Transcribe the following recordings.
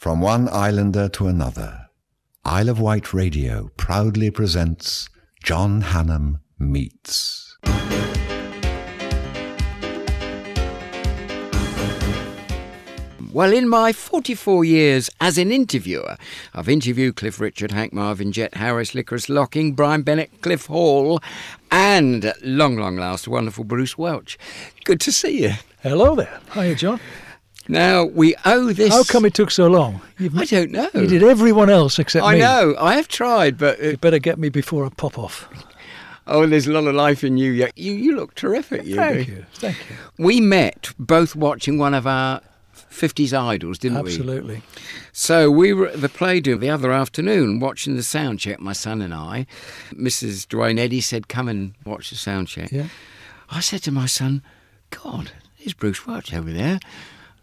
From one islander to another, Isle of Wight Radio proudly presents John Hannam Meets. Well, in my 44 years as an interviewer, I've interviewed Cliff Richard, Hank Marvin, Jet Harris, Licorice Locking, Brian Bennett, Cliff Hall, and long, long last, wonderful Bruce Welch. Good to see you. Hello there. Hiya, John. Now, we owe this. How come it took so long? You've, I don't know. you did everyone else except I me. I know. I have tried, but. You It, better get me before I pop off. oh, there's a lot of life in you. yet. You, you look terrific, you Thank you. Thank you. We met both watching one of our 50s idols, didn't we? Absolutely. So we were at the Playdo the other afternoon watching the sound check, my son and I. Mrs. Duane Eddy said, Come and watch the sound check. Yeah. I said to my son, God, there's Bruce Welch over there.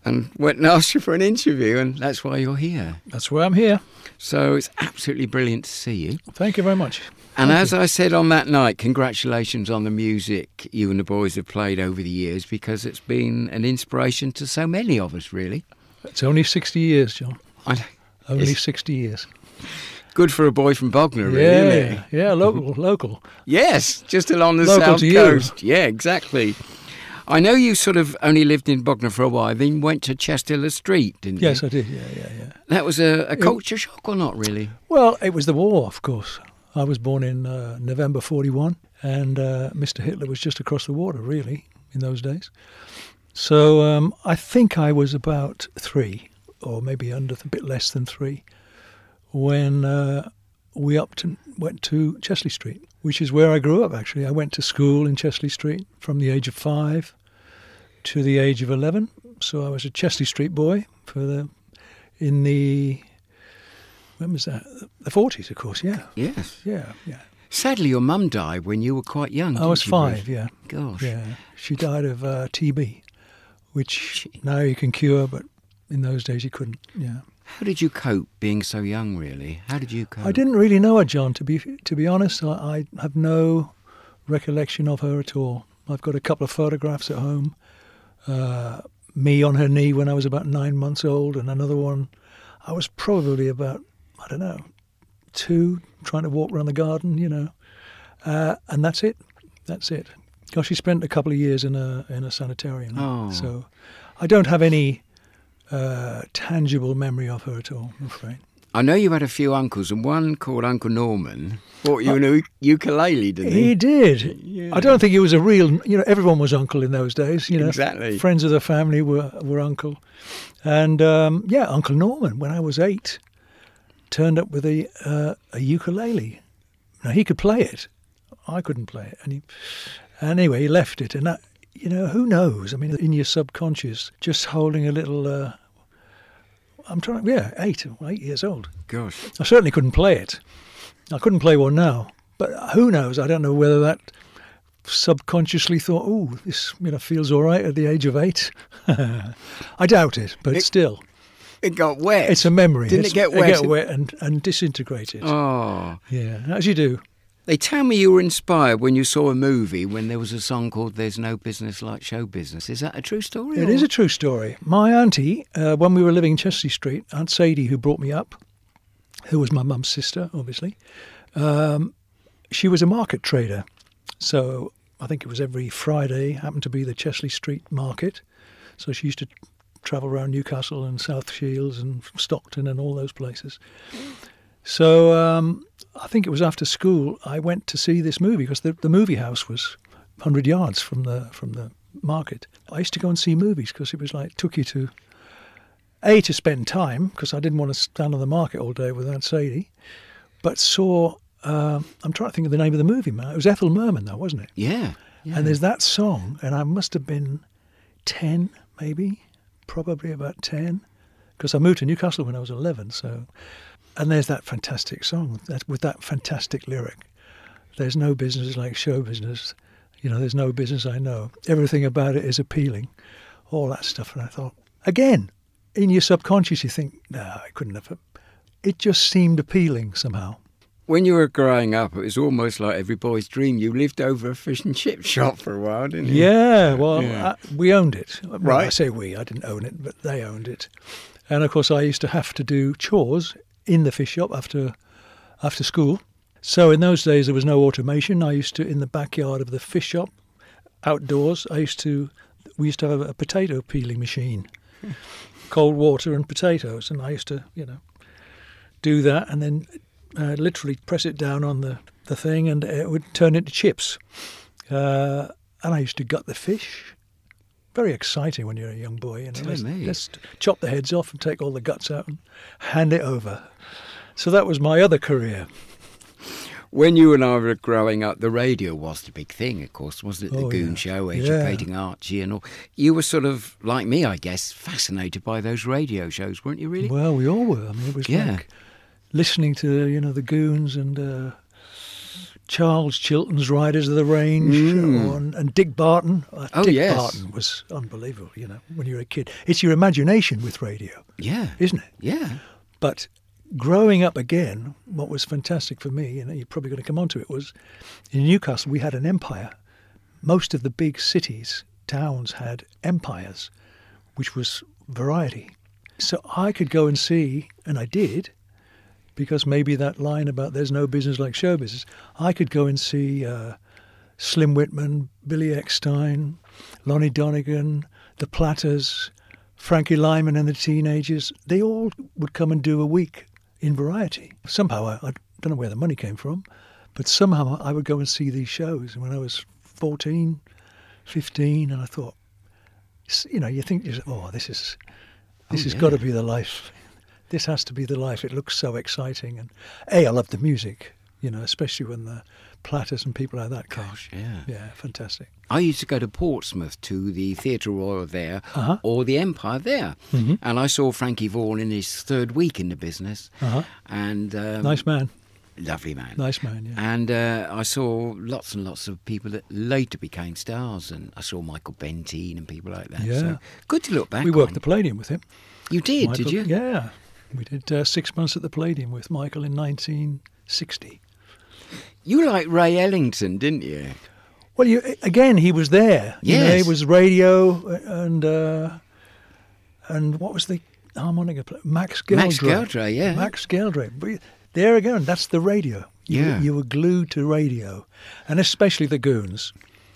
And went and asked you for an interview, and that's why you're here. That's why I'm here. So it's absolutely brilliant to see you. Thank you very much. And Thank as I said on that night, congratulations on the music you and the boys have played over the years because it's been an inspiration to so many of us, really. It's only 60 years, John. I, Only 60 years. good for a boy from Bognor, really, yeah, local, local. Yes, just along the Local south you. coast. Yeah, exactly. I know you sort of only lived in Bognor for a while, then went to Chester Street, didn't Yes, you? Yes, I did. Yeah, yeah, yeah. That was a, a culture shock or not really? Well, it was the war, of course. I was born in uh, November 41, and uh, Mr. Hitler was just across the water, really, in those days. So um, I think I was about three, or maybe under a bit less than three, when uh, we up to, went to Chester-le-Street, which is where I grew up, actually. I went to school in Chester-le-Street from the age of five to the age of 11. So I was a Chester-le-Street boy for the in the when was that? The forties, of course. Yeah, Yes. yeah, yeah. Sadly, your mum died when you were quite young. I was five. Bruce? Yeah, Gosh. yeah. She died of uh, TB, which now you can cure, but in those days you couldn't. Yeah. How did you cope being so young, really? How did you cope? I didn't really know her, John. To be to be honest, I, I have no recollection of her at all. I've got a couple of photographs at home. Uh, me on her knee when I was about nine months old, and another one. I was probably about I don't know two, trying to walk around the garden, you know, uh, and that's it. That's it. Because she spent a couple of years in a in a sanitarium, Oh. so I don't have any uh, tangible memory of her at all. I'm afraid. I know you had a few uncles, and one called Uncle Norman bought you a new ukulele, didn't he? He did. Yeah. I don't think he was a real. You know, everyone was uncle in those days. You know, Exactly. Friends of the family were were uncle, and um, yeah, Uncle Norman. When I was eight, turned up with a uh, a ukulele. Now he could play it. I couldn't play it, and he anyway he left it. And that, you know, who knows? I mean, in your subconscious, just holding a little. Uh, I'm trying. Yeah, eight, eight years old. Gosh. I certainly couldn't play it. I couldn't play one now. But who knows? I don't know whether that subconsciously thought, "Oh, this you know feels all right at the age of eight. I doubt it, but It- still, It got wet. it's a memory. Didn't It's- it get It wet? get wet and, and disintegrated. Oh. Yeah, as you do. They tell me you were inspired when you saw a movie when there was a song called There's No Business Like Show Business. Is that a true story? It or- is a true story. My auntie, uh, when we were living in Chester-le-Street, Aunt Sadie, who brought me up, who was my mum's sister, obviously, um, she was a market trader. So I think it was every Friday, happened to be the Chester-le-Street market. So she used to travel around Newcastle and South Shields and Stockton and all those places. So um, I think it was after school I went to see this movie because the, the movie house was 100 yards from the from the market. I used to go and see movies because it was like took you to a to spend time because I didn't want to stand on the market all day with Aunt Sadie, but saw. Um, I'm trying to think of the name of the movie now. It was Ethel Merman, though, wasn't it? Yeah. yeah. And there's that song, and I must have been ten, maybe, probably about ten, because I moved to Newcastle when I was eleven. So, and there's that fantastic song that with that fantastic lyric. There's no business like show business. You know, there's no business I know. Everything about it is appealing. All that stuff. And I thought, again, in your subconscious, you think, no, I couldn't have. It just seemed appealing somehow. when you were growing up, it was almost like every boy's dream. You lived over a fish and chip shop for a while, didn't you? Yeah, well, Yeah. Uh, we owned it. Well, I say we, I didn't own it, but they owned it. And of course, I used to have to do chores in the fish shop after after school. So in those days, there was no automation. I used to in the backyard of the fish shop, outdoors. I used to we used to have a potato peeling machine, cold water and potatoes, and I used to you know do that and then uh, literally press it down on the the thing, and it would turn into chips. Uh, and I used to gut the fish. Very exciting when you're a young boy. You know, let's, let's chop the heads off and take all the guts out and hand it over. So that was my other career. When you and I were growing up, the radio was the big thing, of course, wasn't it? The Oh, Goon yeah. Show, Yeah. Educating Archie, and all. You were sort of like me, I guess, fascinated by those radio shows, weren't you? Really? Well, we all were. I mean, it was Yeah. like listening to you know the Goons and uh, Charles Chilton's Riders of the Range Mm. and, and Dick Barton. Uh, Oh, Dick yes. Barton was unbelievable. You know, when you're a kid, it's your imagination with radio, yeah, isn't it? yeah. But growing up again, what was fantastic for me, and you're probably going to come on to it, was in Newcastle we had an empire. Most of the big cities, towns had empires, which was variety. So I could go and see, and I did, because maybe that line about there's no business like show business, I could go and see uh, Slim Whitman, Billy Eckstine, Lonnie Donegan, the Platters, Frankie Lymon and the Teenagers. They all would come and do a week in variety. Somehow, I, I don't know where the money came from, but somehow I would go and see these shows. And when I was 14, 15, and I thought, you know, you think, oh, this is, this Oh, has yeah. got to be the life. This has to be the life. It looks so exciting. And A, I love the music, you know, especially when the Platters and people like that come. Gosh, yeah. Yeah, fantastic. I used to go to Portsmouth to the Theatre Royal there Uh-huh. or the Empire there, Mhm. and I saw Frankie Vaughan in his third week in the business, Uh-huh. and um, Nice man. lovely man. Nice man, yeah. And uh, I saw lots and lots of people that later became stars, and I saw Michael Bentine and people like that. Yeah. So good to look back. We worked on. the Palladium with him. You did, Michael- did you? Yeah. We did uh, six months at the Palladium with Michael in 1960. You liked Ray Ellington, didn't you? Well, you, again, he was there. You know, Yes. it was radio and uh, and what was the harmonica player? Max Geldray. Max Geldray, yeah. Max Geldray. But there again, that's the radio. You, Yeah. You were glued to radio, and especially the Goons.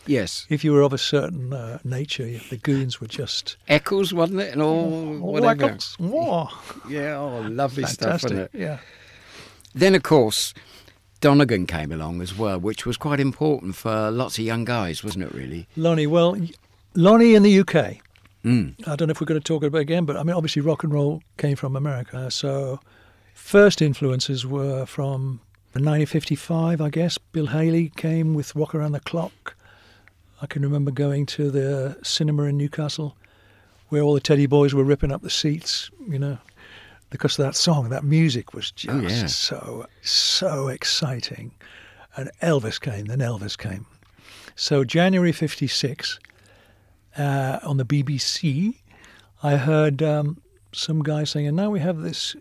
Yes. If you were of a certain uh, nature, the Goons were just Eccles, wasn't it? And all whatever. Eccles. Whoa. Yeah, oh, lovely stuff, wasn't Fantastic. it? Yeah. Then, of course, Donegan came along as well, which was quite important for lots of young guys, wasn't it, really? Lonnie, well, Lonnie in the UK. Mm. I don't know if we're going to talk about it again, but I mean, obviously, rock and roll came from America. So, first influences were from 1955, I guess. Bill Haley came with Rock Around the Clock. I can remember going to the cinema in Newcastle where all the Teddy Boys were ripping up the seats, you know, because of that song. That music was just Oh, yeah. so, so exciting. And Elvis came, then Elvis came. So, January 56, uh, on the BBC, I heard um, some guy saying, and now we have this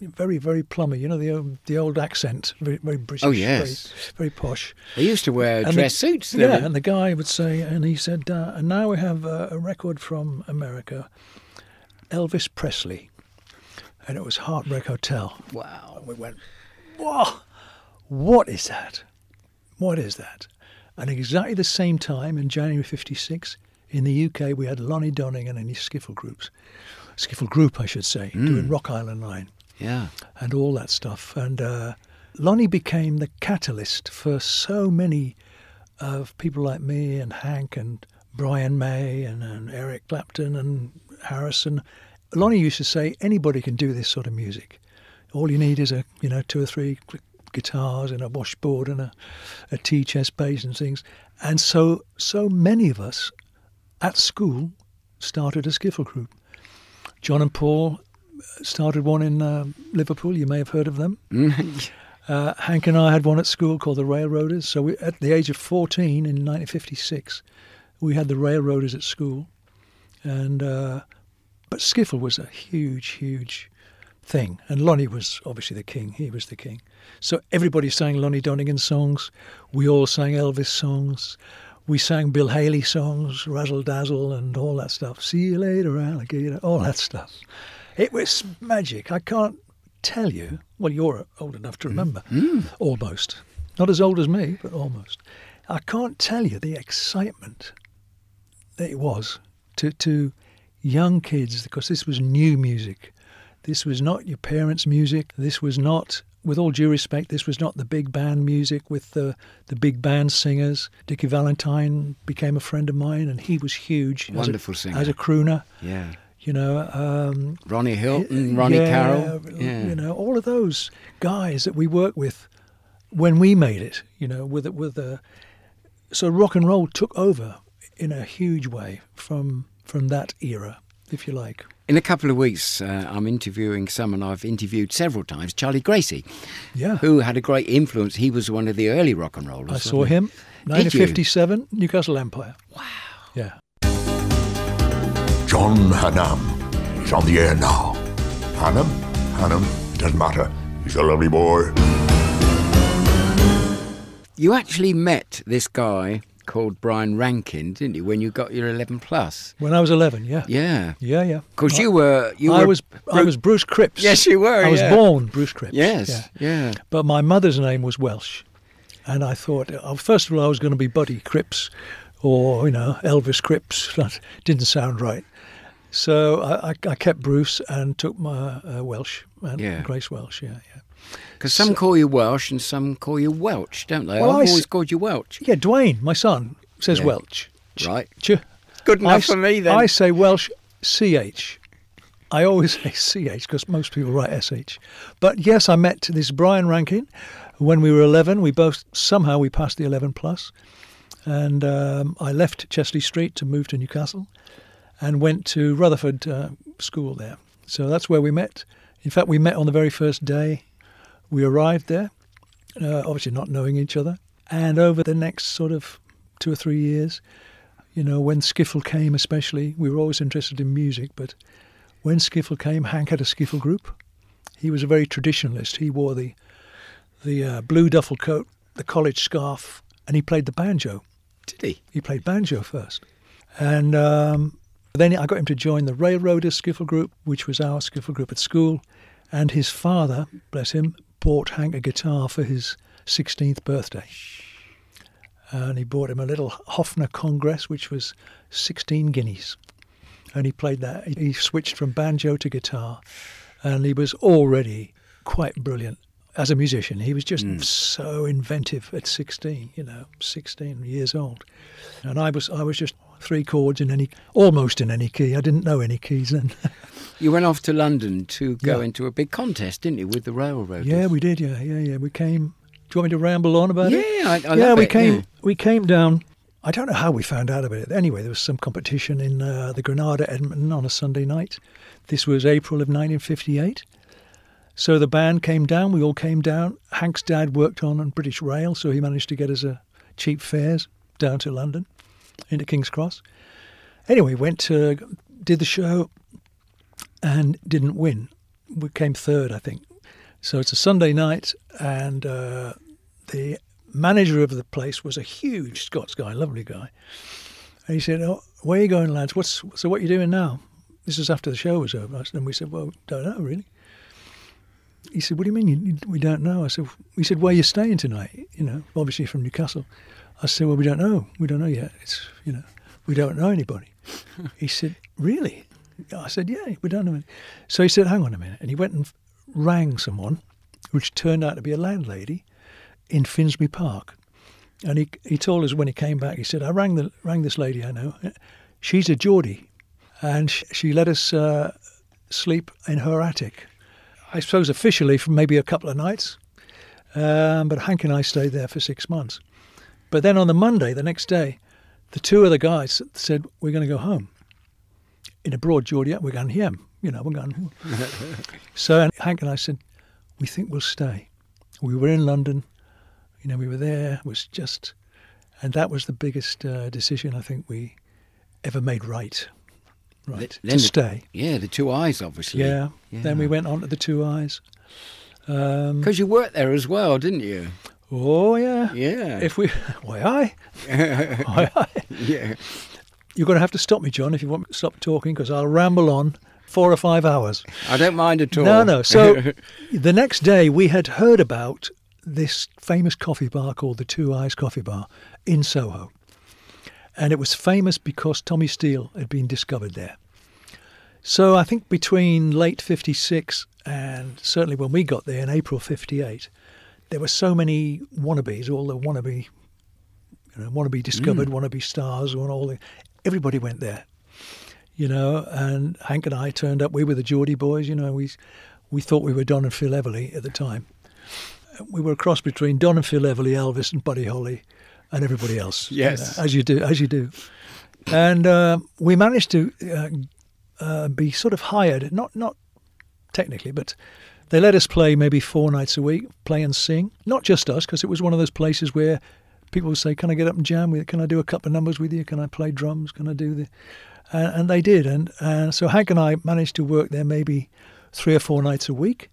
very, very plummy. you know, the old, the old accent, very, very British, Oh, yes. very, very posh. They used to wear And the- dress suits. Yeah, and the guy would say, and he said, uh, and now we have uh, a record from America, Elvis Presley, and it was Heartbreak Hotel. Wow. And we went, whoa, what is that? What is that? And exactly the same time in January 56, in the UK, we had Lonnie Donegan and his skiffle groups, skiffle group, I should say, doing Rock Island Line Yeah. and all that stuff. And uh, Lonnie became the catalyst for so many of people like me and Hank and Brian May and, and Eric Clapton and Harrison. Lonnie used to say anybody can do this sort of music. All you need is a you know two or three guitars and a washboard and a, a T chest bass and things. And so so many of us at school started a skiffle group. John and Paul started one in uh, Liverpool. You may have heard of them. Uh, Hank and I had one at school called the Railroaders. So we, at the age of 14 in 1956, we had the Railroaders at school. And uh, but skiffle was a huge, huge thing, and Lonnie was obviously the king. He was the king. So everybody sang Lonnie Donegan songs. We all sang Elvis songs. We sang Bill Haley songs, Razzle Dazzle, and all that stuff. See you later, alligator. All that stuff. It was magic. I can't tell you. Well, you're old enough to mm. remember, mm. almost. Not as old as me, but almost. I can't tell you the excitement that it was to to young kids because this was new music. This was not your parents' music. This was not, with all due respect, this was not the big band music with the the big band singers. Dickie Valentine became a friend of mine, and he was huge. as a- Wonderful singer. as a crooner. Yeah. You know, um, Ronnie Hilton, Ronnie yeah, Carroll. Yeah. You know, all of those guys that we worked with when we made it. You know, with with the so rock and roll took over in a huge way from from that era, if you like. In a couple of weeks, uh, I'm interviewing someone I've interviewed several times, Charlie Gracie, Yeah, who had a great influence. He was one of the early rock and rollers. I saw him, 1957, Newcastle Empire. Wow. Yeah. John Hannam. He's on the air now. Hannam? Hannam? It doesn't matter. He's a lovely boy. You actually met this guy called Brian Rankin, didn't you, when you got your 11 plus? When I was 11, yeah. Yeah. Yeah, yeah. Because you were. You I were was I was Bruce Cripps. Yes, you were, I was born Bruce Cripps. Yes. Yeah. Yeah. But my mother's name was Welsh, and I thought, uh, first of all, I was going to be Buddy Cripps, or you know Elvis Cripps. That didn't sound right. So I, I, I kept Bruce and took my uh, Welsh and Yeah. Grace Welsh. Yeah, yeah. Because some call you Welsh and some call you Welch, don't they? Well, I've I s- always called you Welch. Yeah, Dwayne, my son, says Yeah. Welch. Right. Ch- Good enough I, for me then. I say Welsh CH. I always say CH because most people write SH. But yes, I met this Brian Rankin when we were 11. We both, somehow, we passed the 11 plus. And um, I left Chester-le-Street to move to Newcastle and went to Rutherford uh, School there. So that's where we met. In fact, we met on the very first day we arrived there, uh, obviously not knowing each other. And over the next sort of two or three years, you know, when Skiffle came, especially, we were always interested in music. But when Skiffle came, Hank had a Skiffle group. He was a very traditionalist. He wore the the uh, blue duffel coat, the college scarf, and he played the banjo. Did he? He played banjo first, and um, then I got him to join the Railroaders Skiffle group, which was our Skiffle group at school. And his father, bless him, bought Hank a guitar for his 16th birthday and he bought him a little Hofner Congress, which was 16 guineas. And he played that. He switched from banjo to guitar, and he was already quite brilliant as a musician. He was just hmm. so inventive at 16, you know, 16 years old. And I was, I was just three chords in any, almost in any key. I didn't know any keys then. You went off to London to go Yeah. into a big contest, didn't you, with the railroad? yeah, we did. Yeah, yeah, yeah. We came. Do you want me to ramble on about Yeah, it? I, I yeah, we it, came. yeah. We came down. I don't know how we found out about it. Anyway, there was some competition in uh, the Granada, Edmonton, on a Sunday night. This was April of 1958. So the band came down. We all came down. Hank's dad worked on on British Rail, so he managed to get us a cheap fares down to London, into King's Cross. Anyway, went to did the show, and didn't win. We came third, I think. So it's a Sunday night, and uh, the manager of the place was a huge Scots guy, lovely guy. And he said, oh, "Where are you going, lads? What's so? What are you doing now?" This is after the show was over, and we said, "Well, don't know really." He said, "What do you mean? You, we don't know?" I said, "We said where you staying tonight? You know, obviously from Newcastle." I said, "Well, we don't know. We don't know yet. It's you know, we don't know anybody." he said, "Really?" I said, "Yeah, we don't know." any-" So he said, "Hang on a minute," and he went and rang someone, which turned out to be a landlady in Finsbury Park. And he he told us when he came back, he said, "I rang the rang this lady I know. She's a Geordie, and sh- she let us uh, sleep in her attic. I suppose officially for maybe a couple of nights, um, but Hank and I stayed there for six months. But then on the Monday, the next day, the two other guys said, "We're going to go home." In a broad Geordie, we're going home. You know, we're going. so and Hank and I said, "We think we'll stay." We were in London. You know, we were there. It was just, and that was the biggest uh, decision I think we ever made right. Right Then to the- stay. Yeah, the 2i's, obviously. Yeah. Then we went on to the 2i's. Um, Because you worked there as well, didn't you? Oh yeah. Yeah. If we, why I, why yeah. You're going to have to stop me, John, if you want me to stop talking, because I'll ramble on four or five hours. I don't mind at all. No, no. So the next day we had heard about this famous coffee bar called the 2i's Coffee Bar in Soho. And it was famous because Tommy Steele had been discovered there. So I think between late 56 and certainly when we got there in April 58, there were so many wannabes, all the wannabe, you know, wannabe discovered, wannabe stars, and all the, everybody went there, you know. And Hank and I turned up. We were the Geordie boys, you know. We we thought we were Don and Phil Everly at the time. We were a cross between Don and Phil Everly, Elvis and Buddy Holly, and everybody else. you Yes. know, as you do, as you do. And uh, we managed to uh, uh, be sort of hired, not not technically, but they let us play maybe four nights a week, play and sing. Not just us, because it was one of those places where people would say, "Can I get up and jam with you? Can I do a couple of numbers with you? Can I play drums? Can I do the?" And, they did, and and so Hank and I managed to work there maybe three or four nights a week,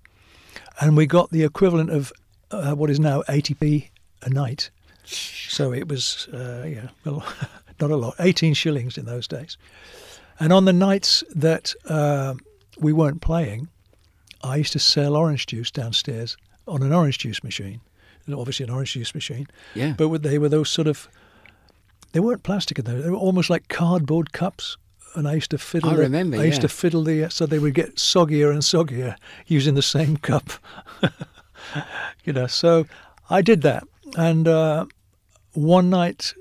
and we got the equivalent of uh, what is now 80p a night. So it was, uh, yeah, well, not a lot, 18 shillings in those days. And on the nights that uh, we weren't playing, I used to sell orange juice downstairs on an orange juice machine. Obviously, an orange juice machine. Yeah. But they were those sort of, they weren't plastic in there. They were almost like cardboard cups. And I used to fiddle. I the- remember, I used yeah. to fiddle the so they would get soggier and soggier using the same cup. you know, so I did that, and uh, one night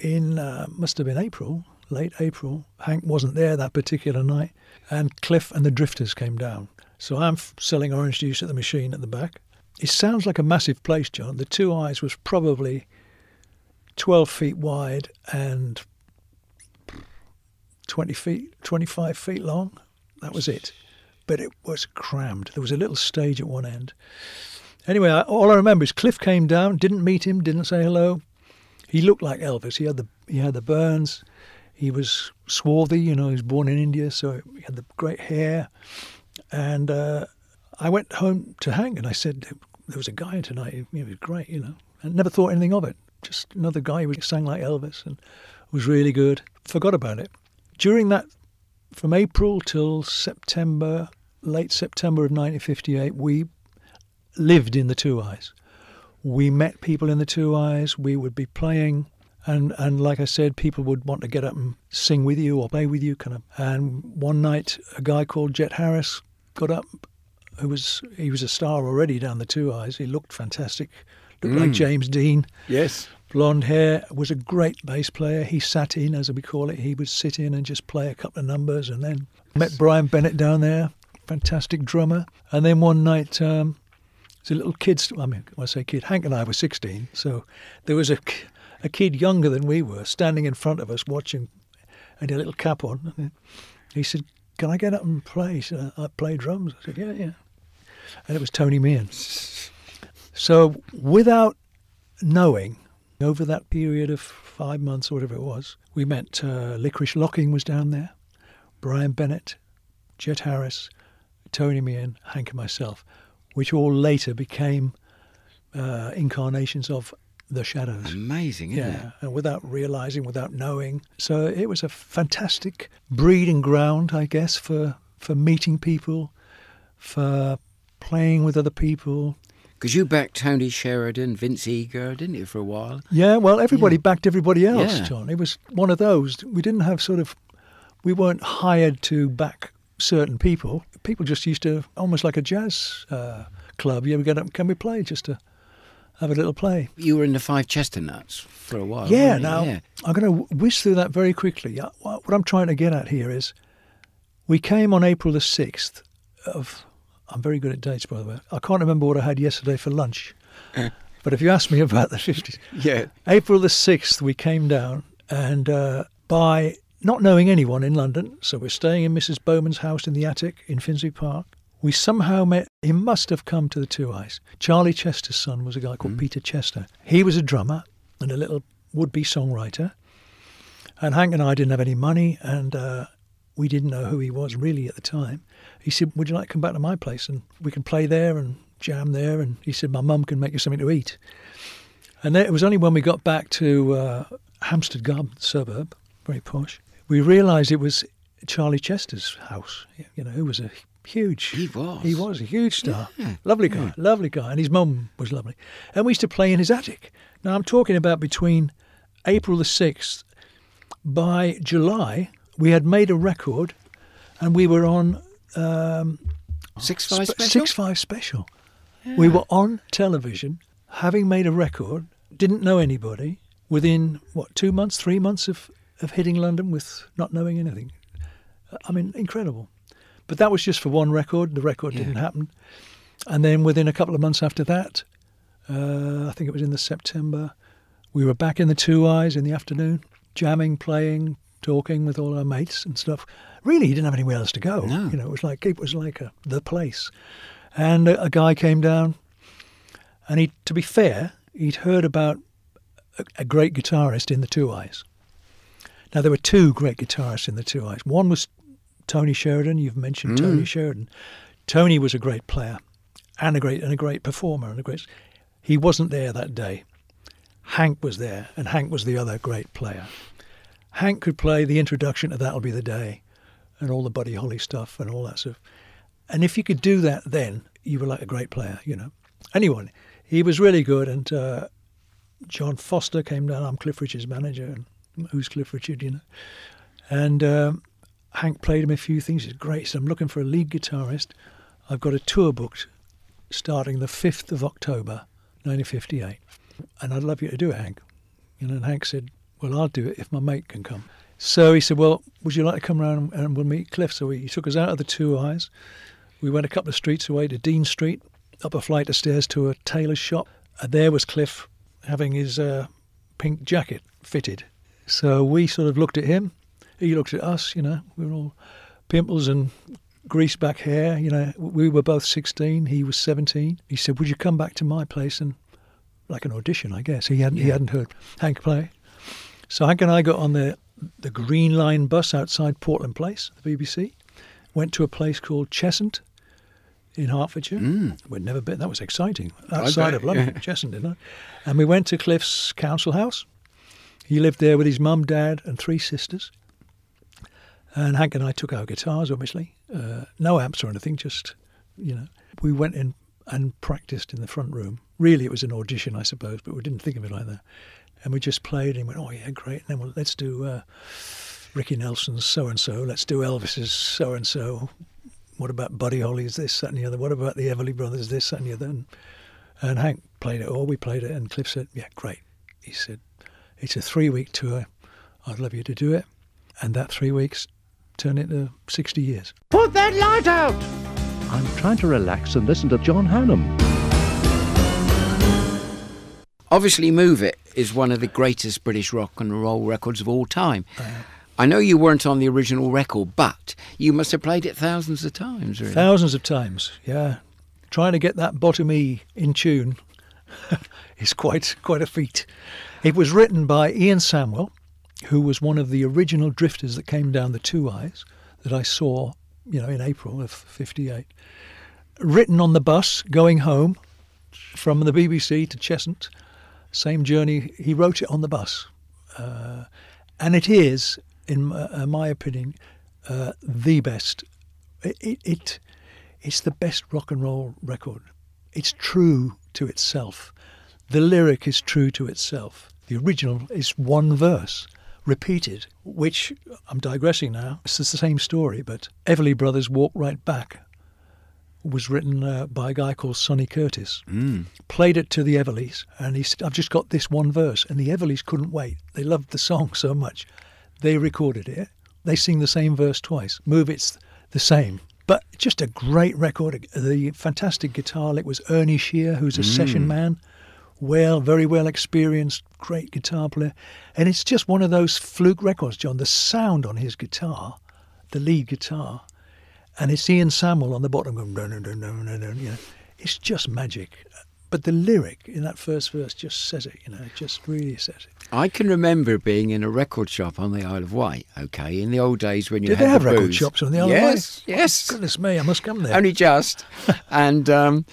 in uh, must have been April, late April. Hank wasn't there that particular night, and Cliff and the Drifters came down. So I'm selling orange juice at the machine at the back. It sounds like a massive place, John. The 2i's was probably 12 feet wide and 20 feet, 25 feet long. That was it. But it was crammed. There was a little stage at one end. Anyway, I, all I remember is Cliff came down, didn't meet him, didn't say hello. He looked like Elvis. He had the he had the burns. He was swarthy, you know. He was born in India, so he had the great hair. And uh, I went home to Hank and I said, "There was a guy tonight. He, was great, you know." And never thought anything of it. Just another guy who sang like Elvis and was really good. Forgot about it. During that, from April till September, late September of 1958, we lived in the 2i's. We met people in the 2i's. We would be playing, and and like I said, people would want to get up and sing with you or play with you, kind of. And one night, a guy called Jet Harris got up, who was he was a star already down the 2i's. He looked fantastic, looked like James Dean Yes. blonde hair, was a great bass player. He sat in, as we call it. He would sit in and just play a couple of numbers, and then met Brian Bennett down there, fantastic drummer. And then one night, um, there's a little kid. st- I mean, when I say kid, Hank and I were 16, so there was a, a kid younger than we were standing in front of us watching, and a little cap on. And he said, "Can I get up and play?" Said, "I play drums." I said, "Yeah, yeah." And it was Tony Meehan. So without knowing, over that period of five months or whatever it was, we met uh, Licorice Locking was down there, Brian Bennett, Jet Harris, Tony Meehan, Hank and myself, which all later became uh, incarnations of the Shadows. Amazing, isn't Yeah, and without realizing, without knowing. So it was a fantastic breeding ground, I guess, for for meeting people, for playing with other people. Because you backed Tony Sheridan, Vince Eager, didn't you, for a while? Yeah, well, everybody backed everybody else, Yeah. John. It was one of those. We didn't have sort of, we weren't hired to back certain people. People just used to, almost like a jazz uh, club. yeah, we get up, can we play? Just to have a little play. You were in the Five Chesternuts for a while. Yeah, now Yeah. I'm going to whiz through that very quickly. What what I'm trying to get at here is we came on April the 6th of, I'm very good at dates, by the way. I can't remember what I had yesterday for lunch. but if you ask me about the 50s, Yeah. April the 6th, we came down, and uh, by not knowing anyone in London, so we're staying in Mrs. Bowman's house in the attic in Finsbury Park, we somehow met, he must have come to the 2i's. Charlie Chester's son was a guy called Peter Chester. He was a drummer and a little would be songwriter. And Hank and I didn't have any money, and uh, we didn't know who he was really at the time. He said, Would you like to come back to my place and we can play there and jam there? And he said, My mum can make you something to eat. And then it was only when we got back to uh, Hampstead Garden suburb, very posh, we realised it was Charlie Chester's house. You know, who was a huge. He was. He was a huge star. Yeah. Lovely guy, lovely guy, and his mum was lovely. And we used to play in his attic. Now I'm talking about between April the sixth. By July, we had made a record, and we were on um, Six five Sp- special. Six Five Special. We were on television, having made a record, didn't know anybody. Within what two months, three months of of hitting London with not knowing anything. I mean, incredible. But that was just for one record. The record Yeah. didn't happen, and then within a couple of months after that, uh, I think it was in the September, we were back in the 2i's in the afternoon, jamming, playing, talking with all our mates and stuff. Really, you didn't have anywhere else to go. No. You know, it was like it was like a, the place. And a, a guy came down, and he, to be fair, he'd heard about a, a great guitarist in the 2i's. Now there were two great guitarists in the 2i's. One was Tony Sheridan. You've mentioned Tony Sheridan. Tony was a great player, and a great and a great performer, and a great. He wasn't there that day. Hank was there, and Hank was the other great player. Hank could play the introduction to That'll Be the Day, and all the Buddy Holly stuff, and all that stuff. And if you could do that, then you were like a great player, you know. Anyway, he was really good, and uh, John Foster came down. I'm Cliff Richard's manager, and who's Cliff Richard, you know. And um, Hank played him a few things. It's Great, so I'm looking for a lead guitarist. I've got a tour booked starting the 5th of October, 1958. And I'd love you to do it, Hank. You know, and Hank said, Well, I'll do it if my mate can come. So he said, Well, would you like to come round and we'll meet Cliff? So he took us out of the 2i's. We went a couple of streets away to Dean Street, up a flight of stairs to a tailor's shop. And there was Cliff having his uh, pink jacket fitted. So we sort of looked at him. He looked at us, you know, we were all pimples and greased back hair. You know, we were both 16. He was 17. He said, "Would you come back to my place and like an audition?" I guess he hadn't he hadn't heard Hank play. So Hank and I got on the the Green Line bus outside Portland Place, the BBC. Went to a place called Cheshunt in Hertfordshire. Mm. We'd never been. That was exciting. Outside of London, yeah. Cheshunt, didn't I? And we went to Cliff's council house. He lived there with his mum, dad, and three sisters. And Hank and I took our guitars, obviously. Uh, no amps or anything, just, you know. We went in and practiced in the front room. Really, it was an audition, I suppose, but we didn't think of it like that. And we just played and went, oh, yeah, great. And then well, let's do uh, Ricky Nelson's so and so. Let's do Elvis's so and so. What about Buddy Holly's this, that, and the other? What about the Everly Brothers this, that, and the other? And, and Hank played it all. We played it. And Cliff said, yeah, great. He said, it's a three week tour. I'd love you to do it. And that three weeks turned to 60 years. Put that light out! I'm trying to relax and listen to John Hannam. Obviously, Move It is one of the greatest British rock and roll records of all time. I know you weren't on the original record, but you must have played it thousands of times, really. Thousands of times, yeah. Trying to get that bottom E in tune is quite quite a feat. It was written by Ian Samwell, who was one of the original drifters that came down the 2i's that I saw, you know, in April of '58. Written on the bus going home from the BBC to Cheshunt, same journey. He wrote it on the bus, uh, and it is, in my, uh, my opinion, uh, the best. It, it it's the best rock and roll record. It's true to itself. The lyric is true to itself. The original is one verse repeated, which I'm digressing now. It's the same story, but Everly Brothers Walk Right Back was written uh, by a guy called Sonny Curtis. Played it to the Everlys, and he said, I've just got this one verse. And the Everlys couldn't wait. They loved the song so much. They recorded it. They sing the same verse twice. Move It's the same. But just a great record. The fantastic guitar lick was Ernie Shear, who's a session man, well, very well experienced, great guitar player. And it's just one of those fluke records, John. The sound on his guitar, the lead guitar, and it's Ian Samwell on the bottom going, dun, dun, dun, dun, dun, dun, you know, it's just magic. But the lyric in that first verse just says it, you know, it just really says it. I can remember being in a record shop on the Isle of Wight, okay, in the old days when you Did had they have the record booze. shops on the Isle of yes, Wight? Yes, Goodness me, I must come there. only just. and um,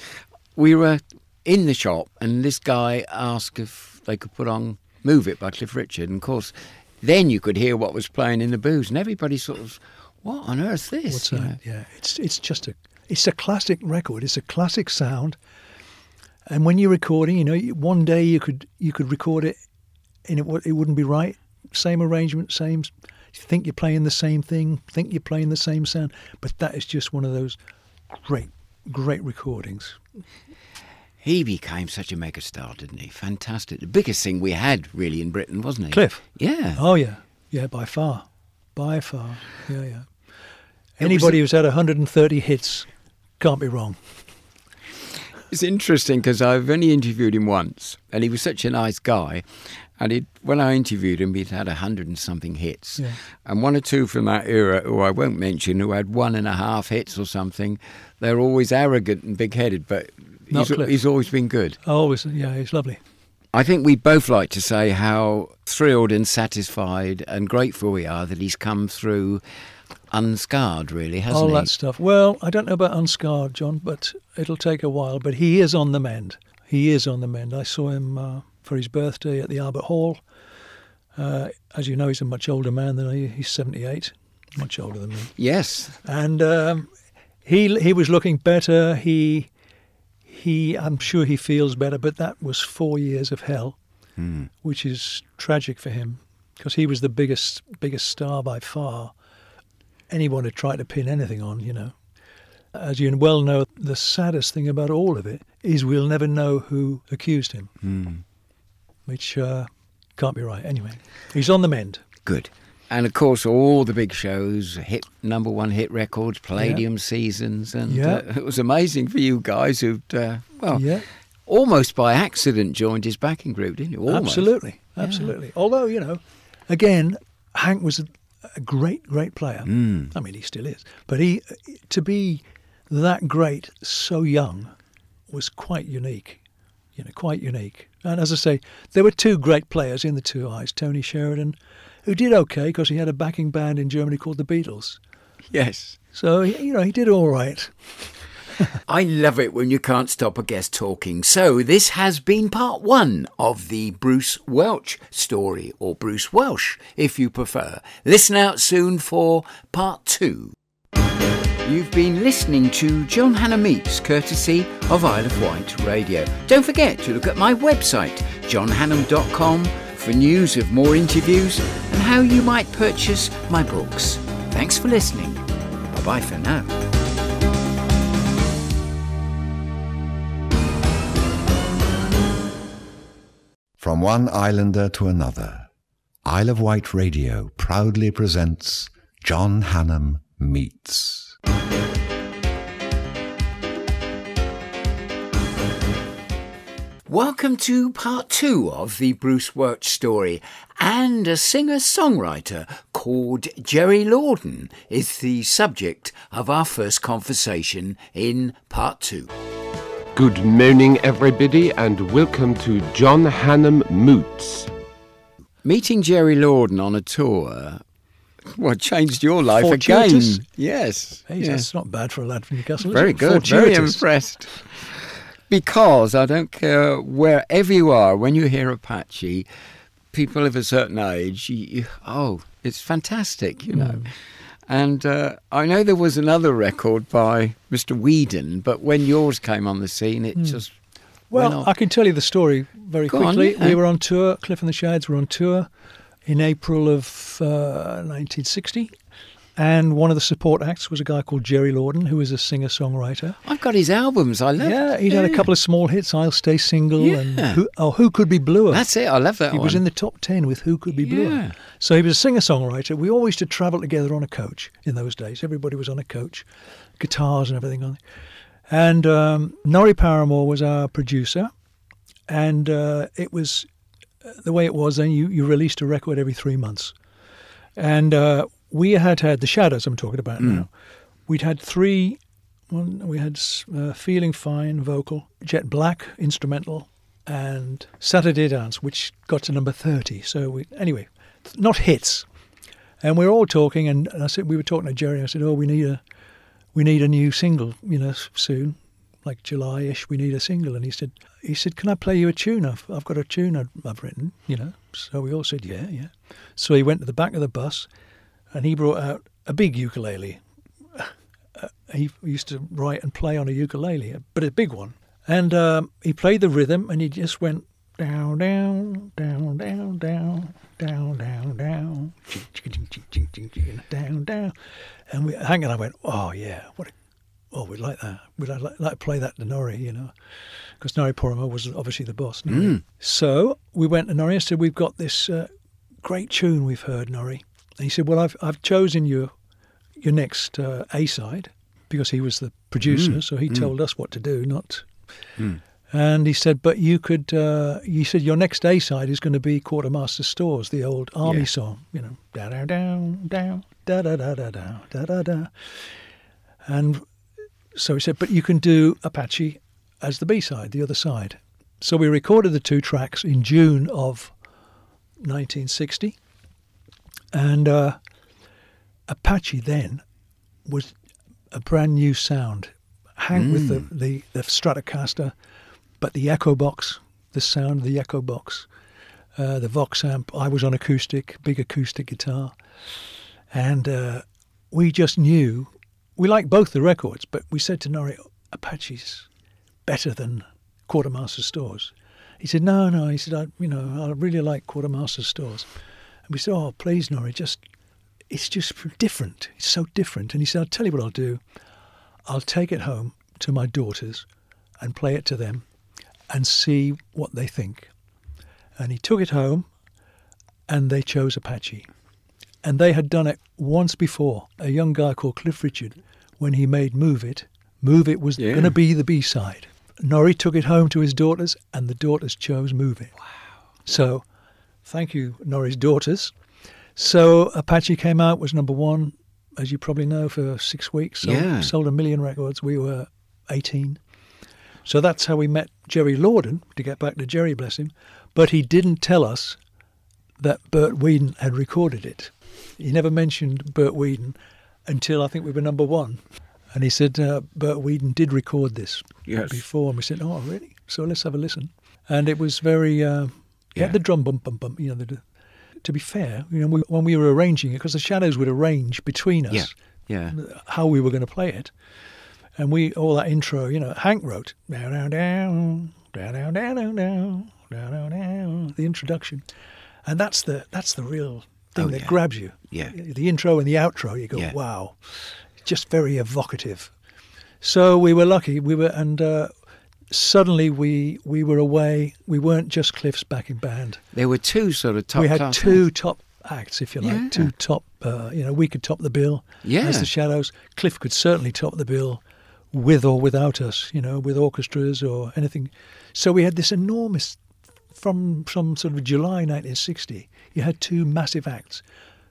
we were in the shop, and this guy asked if they could put on "Move It" by Cliff Richard, and of course, then you could hear what was playing in the booze, and everybody sort of what on earth is this? What's you that? know? Yeah, it's it's just a it's a classic record. It's a classic sound. And when you're recording, you know, one day you could you could record it, and it it wouldn't be right. Same arrangement, same. You think you're playing the same thing, think you're playing the same sound, but that is just one of those great, great recordings. He became such a megastar, didn't he? Fantastic. The biggest thing we had really in Britain, wasn't he? Cliff. Yeah. Oh yeah, yeah, by far, by far, yeah, yeah. Anybody who's had 130 hits can't be wrong. It's interesting because I've only interviewed him once, and he was such a nice guy. And he'd, when I interviewed him, he'd had a hundred and something hits, Yeah. and one or two from that era, who I won't mention, who had one and a half hits or something. They're always arrogant and big-headed, but he's, he's always been good. Always, yeah, he's lovely. I think we both like to say how thrilled and satisfied and grateful we are that he's come through unscarred, really, hasn't all he? that stuff. Well, I don't know about unscarred, John, but it'll take a while. But he is on the mend. He is on the mend. I saw him uh, for his birthday at the Albert Hall. Uh, as you know, he's a much older man than I. He's 78, much older than me. Yes. And um, he he was looking better. He he. I'm sure he feels better. But that was four years of hell, which is tragic for him because he was the biggest biggest star by far. Anyone had tried to pin anything on, you know. As you well know, the saddest thing about all of it is we'll never know who accused him, which uh, can't be right. Anyway, he's on the mend. Good. And of course, all the big shows, hit number one hit records, Palladium seasons, and Yeah. uh, it was amazing for you guys who'd, uh, well, Yeah. almost by accident joined his backing group, didn't you? Almost. Absolutely, absolutely. Although you know, again, Hank was a, a great, great player. I mean, he still is. But he, to be that great so young, was quite unique. You know, quite unique. And as I say, there were two great players in the 2i's. Tony Sheridan, who did okay because he had a backing band in Germany called the Beatles. Yes. So you know, he did all right. I love it when you can't stop a guest talking. So, this has been part one of the Bruce Welch story, or Bruce Welsh, if you prefer. Listen out soon for part two. You've been listening to John Hannam Meets, courtesy of Isle of Wight Radio. Don't forget to look at my website, johnhannam.com, for news of more interviews and how you might purchase my books. Thanks for listening. Bye bye for now. From one islander to another, Isle of Wight Radio proudly presents John Hannam Meets. Welcome to part two of the Bruce Welch story. And a singer songwriter called Jerry Lordan is the subject of our first conversation in part two. Good morning, everybody, and welcome to John Hannam Meets. Meeting Jerry Lordan on a tour, well, changed your life Fortuitous. again. Yes. Hey, yes. That's not bad for a lad from Newcastle. is Very it? good. Very impressed. Because I don't care wherever you are, when you hear Apache, people of a certain age, you, you, oh, it's fantastic, you know. Mm. And uh, I know there was another record by Mr. Weedon, but when yours came on the scene, it just Well. I can tell you the story very Go on, quickly. yeah. We were on tour, Cliff and the Shades were on tour in April of uh, 1960. And one of the support acts was a guy called Jerry Lordan, who was a singer songwriter. I've got his albums. I love. Yeah, he'd had a couple of small hits, I'll Stay Single, and who, oh, Who Could Be Bluer? That's it. I love that he one. was in the top 10 with Who Could Be Bluer. Yeah. So he was a singer songwriter. We always used to travel together on a coach in those days. Everybody was on a coach, guitars and everything on. And um, Norrie Paramor was our producer. And uh, it was uh, the way it was then, you, you released a record every three months. And uh, we had had the Shadows I'm talking about now. We'd had three. One, we had uh, Feeling Fine vocal, Jet Black instrumental, and Saturday Dance, which got to number 30. So we anyway, not hits. And we were all talking, and, and I said we were talking to Jerry. I said, "Oh, we need a, we need a new single, you know, soon, like July-ish. We need a single." And he said, "He said, can I play you a tune? I've, I've got a tune I've, I've written, you know." So we all said, "Yeah, yeah." So he went to the back of the bus, and he brought out a big ukulele. Uh, he used to write and play on a ukulele, but a big one. And um, he played the rhythm, and he just went down, down, down, down, down, down, down, down, down, down. And we, Hank and I went, oh yeah, what a oh, we'd like that. We'd like, like to play that to Norrie, you know, because Norrie Paramor was obviously the boss. Norrie. So we went to Norrie and said, we've got this uh, great tune we've heard, Norrie. And he said, Well, I've, I've chosen your, your next uh, A side because he was the producer, mm. so he mm. told us what to do, not. Mm. And he said, But you could, uh, he said, Your next A side is going to be Quartermaster Stores, the old army yeah. song, you know, da da down, down, da da da da da, da da da. And so he said, But you can do Apache as the B side, the other side. So we recorded the two tracks in June of 1960. And uh, Apache then was a brand new sound. Hank with the, the, the Stratocaster, but the Echo Box, the sound of the Echo Box, uh, the Vox amp. I was on acoustic, big acoustic guitar. And uh, we just knew we liked both the records, but we said to Norrie, Apache's better than Quartermaster Stores. He said, No, no. He said, I, you know, I really like Quartermaster Stores. And we said, Oh, please, Norrie, just it's just different. It's so different. And he said, I'll tell you what I'll do. I'll take it home to my daughters and play it to them and see what they think. And he took it home and they chose Apache. And they had done it once before. A young guy called Cliff Richard, when he made Move It, Move It was Yeah. going to be the B side. Norrie took it home to his daughters, and the daughters chose Move It. Wow. So, thank you, Norrie's daughters. So, Apache came out, was number one, as you probably know, for six weeks. Sold, Yeah. sold a million records. We were 18. So that's how we met Jerry Lordan, to get back to Jerry, bless him. But he didn't tell us that Bert Weedon had recorded it. He never mentioned Bert Weedon until I think we were number one. And he said, uh, Bert Weedon did record this Yes. before. And we said, oh, really? So let's have a listen. And it was very, uh, yeah, the drum bump, bump, bump, you know, the, to be fair, you know, we, when we were arranging it, because the shadows would arrange between us Yeah. Yeah. how we were going to play it. And we, all that intro, you know, Hank wrote, down, down, down, down, down, down, down, down, down, down, the introduction. And that's the, that's the real thing Oh, that yeah. grabs you. Yeah. The intro and the outro, you go, Yeah. wow. Just very evocative. So we were lucky. We were, and uh, suddenly we we were away. We weren't just Cliff's backing band. There were two sort of top we had two acts. top acts, if you like, Yeah. two top. Uh, you know, we could top the bill Yeah. as the Shadows. Cliff could certainly top the bill, with or without us. You know, with orchestras or anything. So we had this enormous. From from sort of July 1960, you had two massive acts,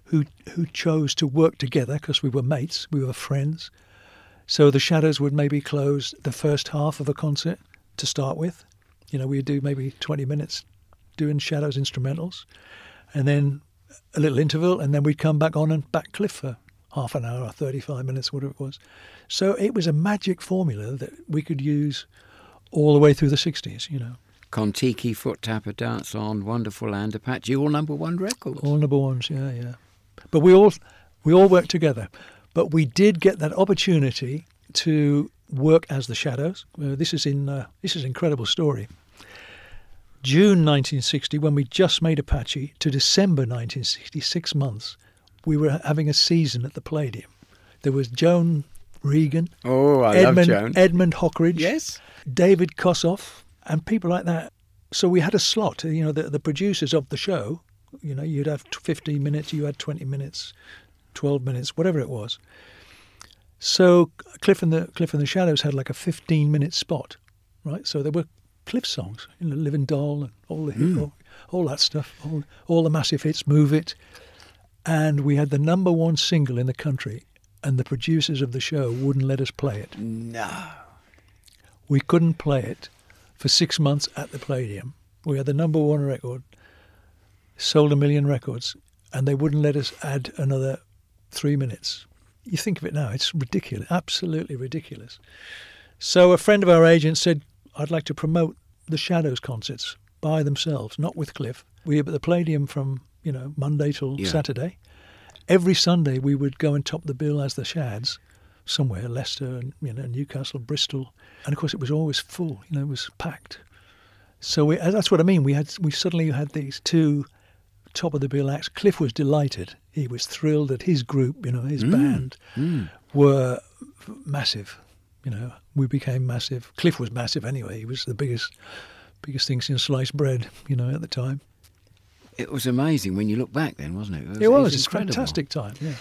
who who chose to work together because we were mates, we were friends. So the Shadows would maybe close the first half of a concert to start with. You know, we'd do maybe 20 minutes doing Shadows instrumentals, and then a little interval, and then we'd come back on and back Cliff for half an hour or 35 minutes, whatever it was. So it was a magic formula that we could use all the way through the 60s, you know. Kon-Tiki, Foot Tapper, Dance On, Wonderful Land, Apache, all number one records. All number ones, yeah, yeah. But we all we all worked together. But we did get that opportunity to work as the Shadows. Uh, this is in uh, this is an incredible story. June 1960, when we just made Apache, to December 1960, six months, we were having a season at the Palladium. There was Joan Regan, oh, I Edmund, love Joan. Edmund Hockridge, yes. David Kossoff, and people like that. So we had a slot. You know, the, the producers of the show. You know, you'd have 15 minutes, you had 20 minutes, 12 minutes, whatever it was. So Cliff and the Cliff and the Shadows had like a 15 minute spot, right? So there were Cliff songs, you know, Living Doll and all the hit, all, all that stuff, all, all the massive hits, Move It, and we had the number one single in the country, and the producers of the show wouldn't let us play it. No. We couldn't play it for six months at the Palladium. We had the number one record, sold a million records, and they wouldn't let us add another three minutes. You think of it now, it's ridiculous, absolutely ridiculous. So a friend of our agent said, I'd like to promote the Shadows concerts by themselves, not with Cliff. We were at the Palladium from, you know, Monday till Yeah. Saturday. every Sunday we would go and top the bill as the Shads, somewhere Leicester and you know Newcastle, Bristol, and of course it was always full. You know, it was packed. So we, uh, that's what I mean. We had we suddenly had these two top of the bill acts. Cliff was delighted. He was thrilled that his group, you know, his mm, band, mm. were massive. You know, we became massive. Cliff was massive anyway. He was the biggest, biggest thing since sliced bread. You know, at the time. It was amazing when you look back then, wasn't it? It was. It's a incredible. fantastic time. Yeah.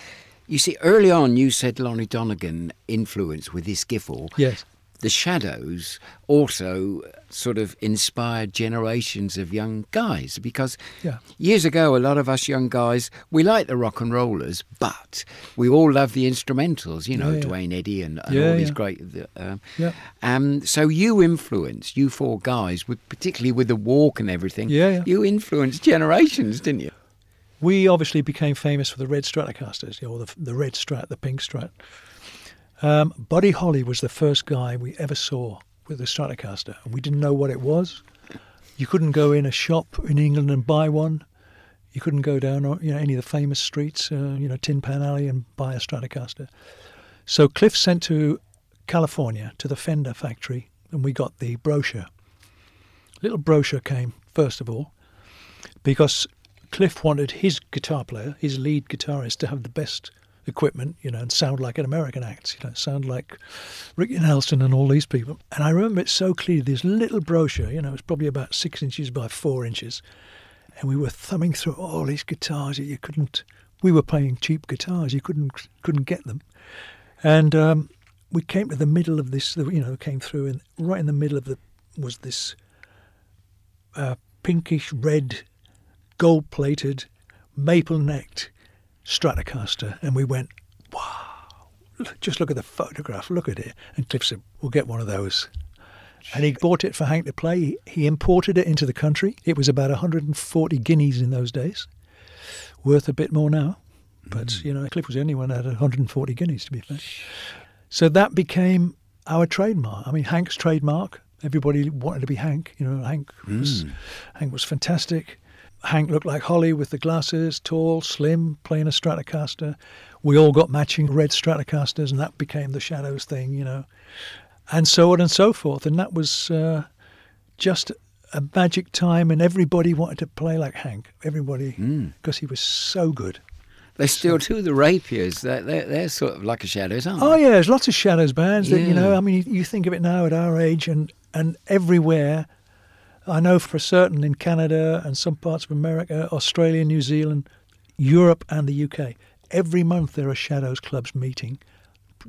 You see, early on, you said Lonnie Donegan influence with his skiffle. Yes. The Shadows also sort of inspired generations of young guys because Yeah. years ago, a lot of us young guys, we like the rock and rollers, but we all love the instrumentals, you know, Yeah, yeah. Duane Eddy and, and all these great. Um, Yeah. um, so you influenced, you four guys, with, particularly with the walk and everything, Yeah, yeah. you influenced generations, didn't you? We obviously became famous for the red Stratocasters, you know, the, the red Strat, the pink Strat. Um, Buddy Holly was the first guy we ever saw with a Stratocaster, and we didn't know what it was. You couldn't go in a shop in England and buy one. You couldn't go down, you know, any of the famous streets, uh, you know, Tin Pan Alley and buy a Stratocaster. So Cliff sent to California to the Fender factory, and we got the brochure. Little brochure came first of all, because Cliff wanted his guitar player, his lead guitarist, to have the best equipment, you know, and sound like an American act, you know, sound like Ricky Nelson and all these people. And I remember it so clearly. This little brochure, you know, it's probably about six inches by four inches, and we were thumbing through all these guitars that you couldn't. We were playing cheap guitars, you couldn't couldn't get them, and um, we came to the middle of this. You know, came through, and right in the middle of the was this uh, pinkish red, gold plated, maple necked Stratocaster. And we went, wow, just look at the photograph, look at it. And Cliff said, we'll get one of those. And he bought it for Hank to play. He- imported it into the country. It was about 140 guineas in those days, worth a bit more now. But, hmm. you know, Cliff was the only one that had 140 guineas, to be fair. So that became our trademark. I mean, Hank's trademark. Everybody wanted to be Hank. You know, Hank was hmm. Hank was fantastic. Hank looked like Holly with the glasses, tall, slim, playing a Stratocaster. We all got matching red Stratocasters, and that became the Shadows thing. You know, and so on and so forth. And that was uh, just a magic time, and everybody wanted to play like Hank. Everybody, because he was so good. They still do the rapiers. They're, they're, they're sort of like a shadows, aren't Oh they? Oh yeah, there's lots of shadows bands that you know. I mean, you, you think of it now at our age, and and everywhere. I know for certain in Canada and some parts of America, Australia, New Zealand, Europe, and the UK. Every month there are shadows clubs meeting,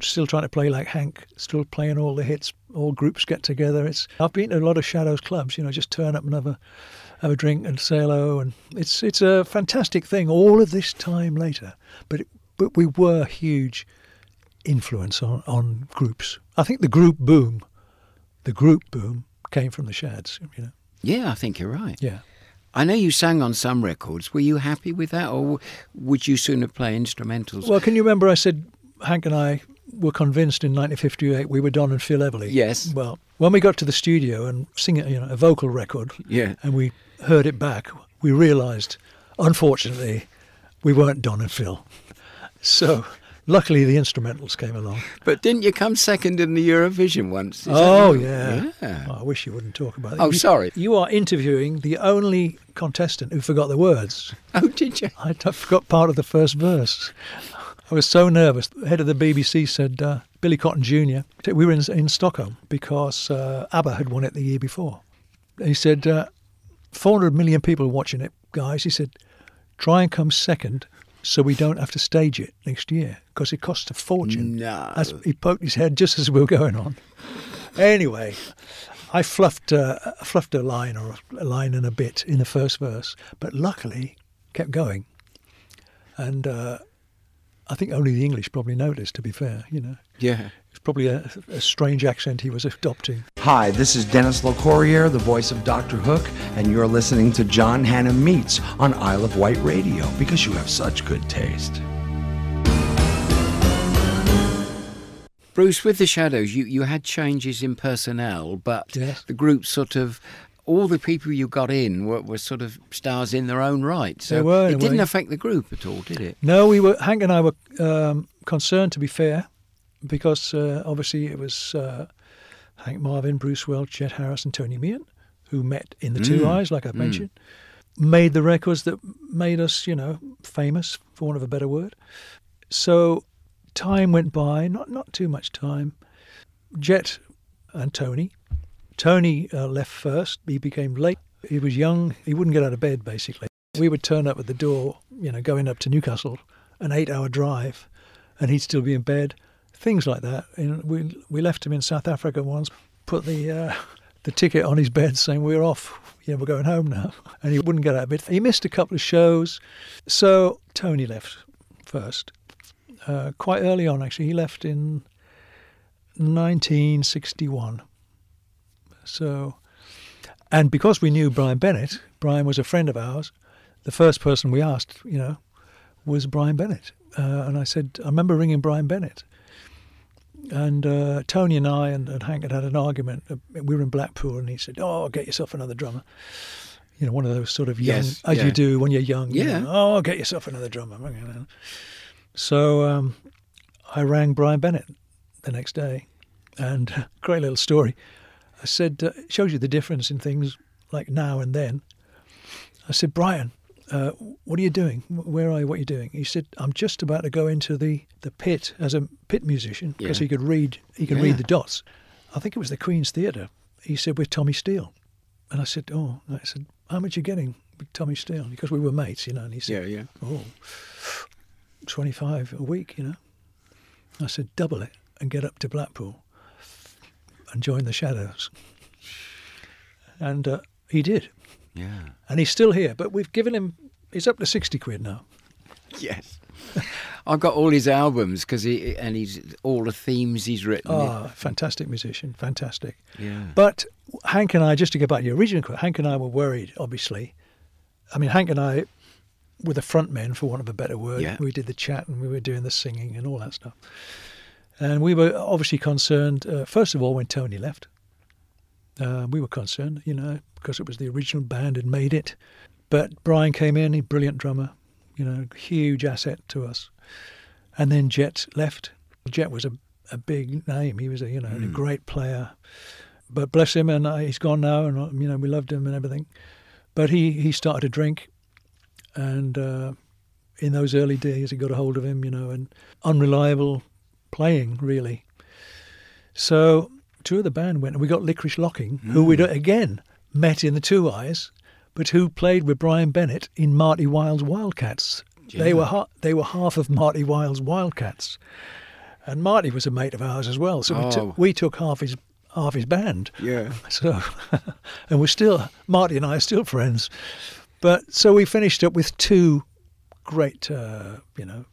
still trying to play like Hank, still playing all the hits. All groups get together. It's I've been to a lot of shadows clubs. You know, just turn up and have a have a drink and say hello, and it's it's a fantastic thing. All of this time later, but it, but we were huge influence on, on groups. I think the group boom, the group boom came from the Shads. You know, Yeah, I think you're right. yeah. I know you sang on some records. Were you happy with that, or would you sooner play instrumentals? Well, can you remember I said Hank and I were convinced in 1958 we were Don and Phil Everly? Yes. Well, when we got to the studio and singing, you know, a vocal record, Yeah. and we heard it back, we realised, unfortunately, we weren't Don and Phil. So, luckily, the instrumentals came along. but didn't you come second in the Eurovision once? Is Oh yeah. Yeah. Oh, I wish you wouldn't talk about it. Oh, You- sorry. You are interviewing the only contestant who forgot the words. Oh, did you? I forgot part of the first verse. I was so nervous. The head of the BBC said, uh, Billy Cotton Jr. We were in, in Stockholm because uh, ABBA had won it the year before. He said, uh, 400 million people watching it, guys. He said, try and come second so we don't have to stage it next year because it costs a fortune. No. That's, he poked his head just as we were going on. Anyway, I fluffed, uh, fluffed a line or a line and a bit in the first verse, but luckily kept going. And uh, I think only the English probably noticed, to be fair, you know. Yeah. It's probably a, a strange accent he was adopting. Hi, this is Dennis Locorriere, the voice of Dr. Hook, and you're listening to John Hannam Meets on Isle of Wight Radio because you have such good taste. Bruce, with the Shadows, you, you had changes in personnel, but Yes. the group sort of all the people you got in were, were sort of stars in their own right. So They were, it didn't way. affect the group at all, did it? No, we were Hank and I were um, concerned to be fair, because uh, obviously it was uh, Hank Marvin, Bruce Welch, Jet Harris, and Tony Meehan who met in the Two Mm. Eyes, like I've mentioned, made the records that made us, you know, famous, for want of a better word. So time went by, not not too much time. Jet and Tony. Tony uh, left first. He became late. He was young. He wouldn't get out of bed, basically. We would turn up at the door, you know, going up to Newcastle, an eight-hour drive, and he'd still be in bed. Things like that. And we we left him in South Africa once. Put the uh, the ticket on his bed, saying we're off. Yeah, we're going home now. And he wouldn't get out of it. He missed a couple of shows, so Tony left first. Uh, quite early on, actually, he left in 1961. So, and because we knew Brian Bennett, Brian was a friend of ours. The first person we asked, you know, was Brian Bennett, uh, and I said, I remember ringing Brian Bennett, and uh, Tony and I and, and Hank had had an argument. Uh, We were in Blackpool, and he said, "Oh, get yourself another drummer." You know, one of those sort of young, Yes, as yeah. you do when you're young. you Yeah. know, oh, get yourself another drummer. So um, I rang Brian Bennett the next day, and great little story. I said, uh, it shows you the difference in things like now and then. I said, Brian, uh, what are you doing? Where are you? What are you doing? He said, I'm just about to go into the, the pit as a pit musician because Yeah. he could read he could Yeah. read the dots. I think it was the Queen's Theatre. He said, with Tommy Steele. And I said, oh, I said, how much are you getting with Tommy Steele? Because we were mates, you know. And he said, yeah. oh, 25 a week, you know. I said, double it and get up to Blackpool and join the Shadows. And uh, he did. Yeah. And he's still here, but we've given him, he's up to 60 quid now. Yes. I've got all his albums because he and he's all the themes he's written. Ah, fantastic musician, fantastic. yeah. But Hank and I, just to get back to your original question, Hank and I were worried, obviously. I mean, Hank and I were the front men, for want of a better word. Yeah. We did the chat and we were doing the singing and all that stuff. And we were obviously concerned, uh, first of all, when Tony left. Uh, we were concerned, you know, because it was the original band had made it. But Brian came in, he brilliant drummer, you know, huge asset to us. And then Jet left. Jet was a, a big name. He was a you know a great player. But bless him, and uh, he's gone now, and uh, you know we loved him and everything. But he he started to drink, and uh, in those early days, he got a hold of him, you know, and unreliable playing really. So two of the band went, and we got Licorice Locking, who we'd again met in the 2i's, but who played with Brian Bennett in Marty Wilde's Wildcats. They were ha- they were half of Marty Wilde's Wildcats, and Marty was a mate of ours as well. So we, Oh. took, we took half his half his band. Yeah. So, and we're still Marty and I are still friends. But so we finished up with two great, uh, you know,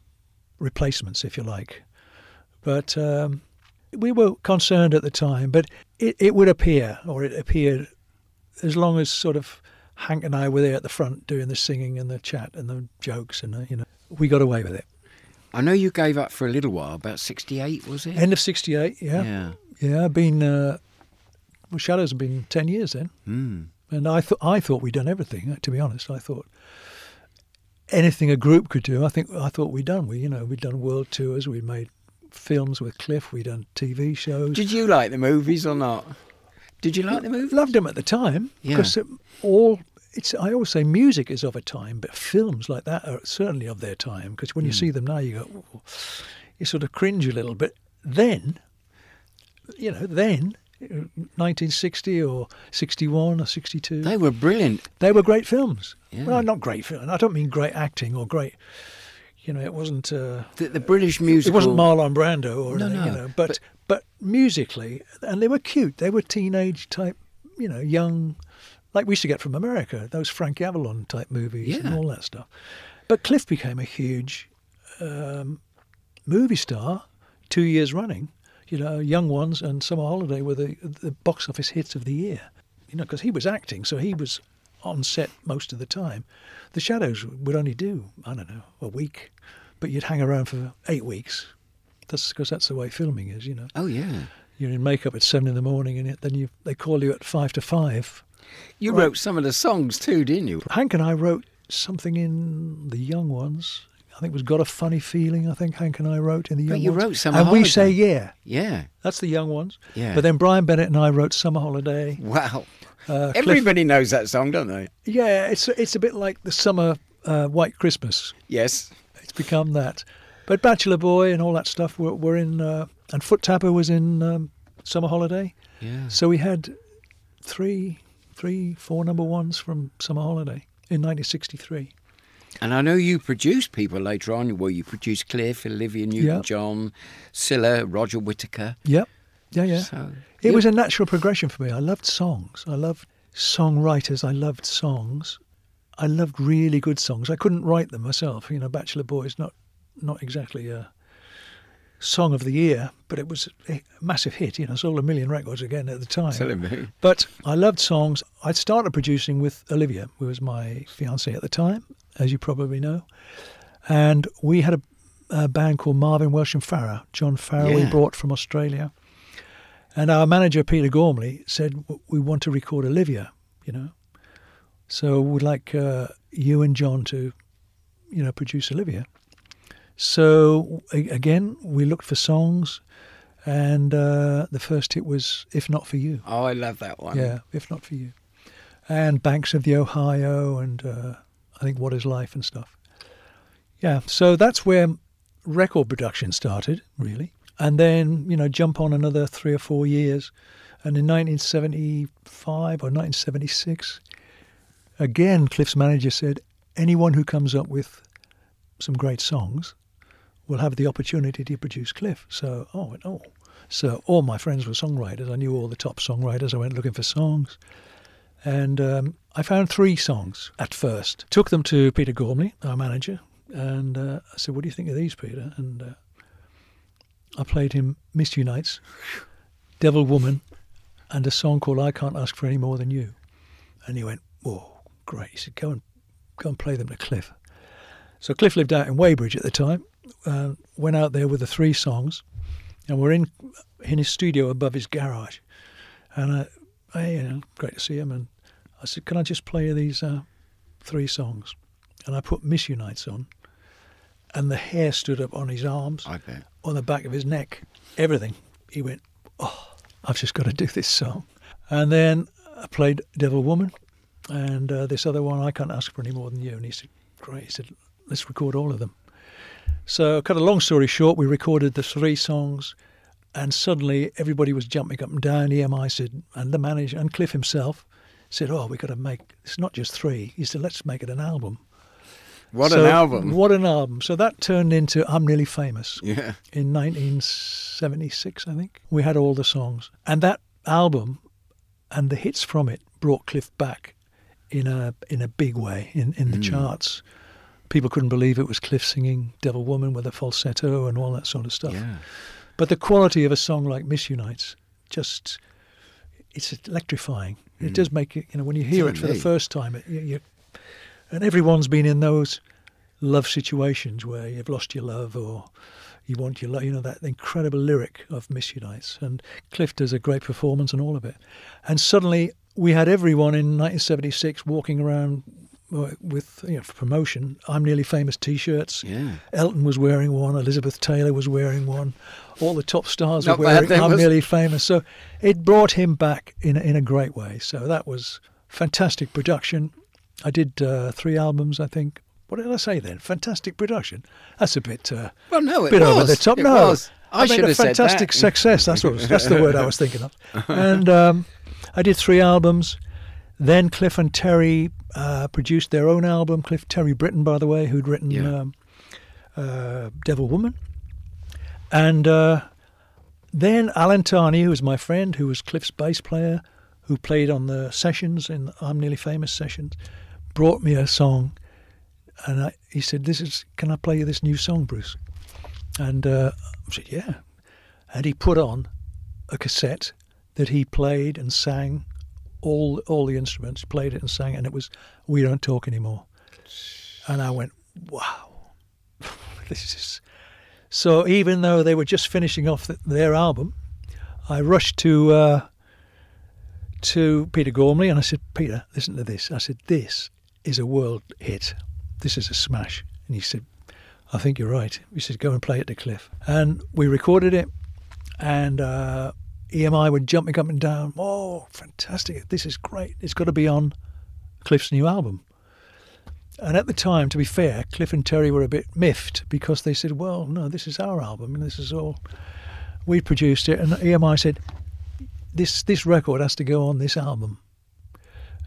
replacements, if you like. But um, we were concerned at the time. But it, it would appear, or it appeared, as long as sort of Hank and I were there at the front doing the singing and the chat and the jokes, and the, you know, we got away with it. I know you gave up for a little while. About sixty-eight, was it? End of '68, yeah, Yeah. yeah. I've been uh, well, Shadows have been ten years then. Mm. And I thought I thought we'd done everything. uh, To be honest, I thought anything a group could do. I think I thought we'd done. We you know we'd done world tours. We'd made films with Cliff. We'd done TV shows. Did you like the movies or not? Did you like the movies? Loved them at the time Yeah. because it- all it's. I always say music is of a time, but films like that are certainly of their time. Because when you see them now, you go, "Ooh," you sort of cringe a little bit. Then, you know, then. 1960 or 61 or 62. They were brilliant. They were great films. Yeah. Well, not great film. I don't mean great acting or great. You know, it wasn't. Uh, The, the British musical. it wasn't Marlon Brando or No, anything, you no, know. But, but musically, and they were cute. They were teenage type. You know, young, like we used to get from America. Those Frank Avalon type movies and all that stuff. But Cliff became a huge um, movie star two years running. You know, Young Ones and Summer Holiday were the the box office hits of the year. You know, because he was acting, so he was on set most of the time. The Shadows would only do I don't know a week, but you'd hang around for eight weeks. That's because that's the way filming is. You know, Oh yeah. you're in makeup at seven in the morning, and then you they call you at five to five You Right. wrote some of the songs too, didn't you? Hank and I wrote something in the Young Ones. I think it was "Got a Funny Feeling." I think Hank and I wrote in the Young But you Ones. wrote Summer and we say yeah. Yeah. That's the Young Ones. Yeah. But then Brian Bennett and I wrote "Summer Holiday." Wow. Uh, Cliff- Everybody knows that song, don't they? Yeah, it's it's a bit like the summer uh, White Christmas. Yes. It's become that. But Bachelor Boy and all that stuff were, were in, uh, and Foot Tapper was in um, Summer Holiday. Yeah. So we had three, three, four number ones from Summer Holiday in 1963. And I know you produced people later on. Well, you produced Cliff, Olivia Newton-John, Cilla, Roger Whittaker. Yep. Yeah, yeah. So, It you- was a natural progression for me. I loved songs. I loved songwriters. I loved songs. I loved really good songs. I couldn't write them myself. You know, Bachelor Boy is not not exactly a song of the year, but it was a massive hit. You know, sold a million records again at the time. Telling me. But I loved songs. I started producing with Olivia, who was my fiancée at the time, as you probably know. And we had a, a band called Marvin Welch and Farrar. John Farrar we brought from Australia. And our manager, Peter Gormley, said, We want to record Olivia, you know. So we'd like uh, you and John to, you know, produce Olivia. So again, we looked for songs. And uh, the first hit was If Not For You. Oh, I love that one. Yeah, if not for you. And Banks of the Ohio and uh, I think What is Life and stuff. Yeah, so that's where record production started, really. And then, you know, jump on another three or four years. And in 1975 or 1976, again, Cliff's manager said, anyone who comes up with some great songs will have the opportunity to produce Cliff. So, oh, oh. So all my friends were songwriters. I knew all the top songwriters. I went looking for songs. And um, I found three songs at first. Took them to Peter Gormley, our manager, and uh, I said, "What do you think of these, Peter?" And uh, I played him "Miss Nights," "Devil Woman," and a song called "I Can't Ask for Any More Than You." And he went, "Whoa, great!" He said, "Go and go and play them to Cliff." So Cliff lived out in Weybridge at the time. Uh, went out there with the three songs, and we're in in his studio above his garage. And I, I you know, great to see him. And I said, "Can I just play you these uh, three songs?" And I put "Miss Nights" on, and the hair stood up on his arms, on the back of his neck, everything. He went, "Oh, I've just got to do this song." And then I played "Devil Woman," and uh, this other one, "I Can't Ask for Any More Than You." And he said, "Great." He said, "Let's record all of them." So, cut a long story short, we recorded the three songs, and suddenly everybody was jumping up and down. EMI said, and the manager and Cliff himself said, "Oh, we've got to make it's not just three." He said, "Let's make it an album." What So- an album. What an album! So that turned into "I'm Nearly Famous." Yeah. in 1976, I think. We had all the songs. And that album and the hits from it brought Cliff back in a in a big way in, in the Mm. charts. People couldn't believe it was Cliff singing Devil Woman with a falsetto and all that sort of stuff. Yeah. But the quality of a song like Miss You Nights just it's electrifying. It hmm. does make it, you know, when you hear it for the first time, it, you, you, and everyone's been in those love situations where you've lost your love or you want your love, you know, that incredible lyric of Miss You Nights. And Cliff does a great performance and all of it. And suddenly we had everyone in 1976 walking around with, you know, for promotion, I'm Nearly Famous t-shirts. Yeah. Elton was wearing one, Elizabeth Taylor was wearing one, all the top stars Not were wearing I'm was? Nearly Famous. So it brought him back in, a- in a great way. So that was fantastic production. I did uh, three albums, I think. What did I say then? Fantastic production. That's a bit, uh, Well, no, it bit was. over the top. It no, was. I, made should a have said fantastic that. success. That's what was, that's the word I was thinking of. And um, I did three albums. Then Cliff and Terry uh, produced their own album. Cliff Terry Britten, by the way, who'd written Yeah. um, uh, Devil Woman. And uh, then Alan Tarney, who was my friend, who was Cliff's bass player, who played on the sessions in I'm Nearly Famous sessions, brought me a song, and I, he said, "This is can I play you this new song, Bruce?" And uh, I said, "Yeah." And he put on a cassette that he played and sang all all the instruments, played it and sang, it, and it was "We Don't Talk Anymore." And I went, "Wow, this is." So even though they were just finishing off th their album, I rushed to uh, to Peter Gormley and I said, Peter, listen to this. I said, this is a world hit. This is a smash. And he said, I think you're right. He said, go and play it to Cliff. And we recorded it, and uh, EMI were jumping up and down. Oh, fantastic. This is great. It's got to be on Cliff's new album. And at the time, to be fair, Cliff and Terry were a bit miffed because they said, well, no, this is our album and this is all. We produced it. And EMI said, this, this record has to go on this album.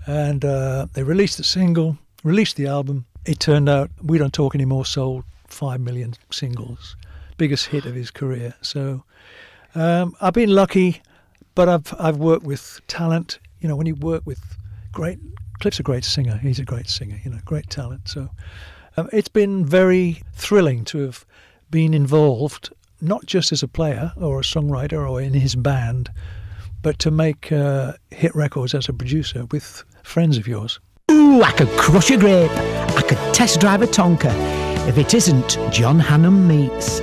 And uh, they released the single, released the album. It turned out We Don't Talk Anymore sold 5 million singles, biggest hit of his career. So um, I've been lucky, but I've, I've worked with talent. You know, when you work with great, Cliff's a great singer. He's a great singer, you know, great talent. So um, it's been very thrilling to have been involved, not just as a player or a songwriter or in his band, but to make uh, hit records as a producer with friends of yours. Ooh, I could crush a grape. I could test drive a Tonka. If it isn't John Hannam Meets.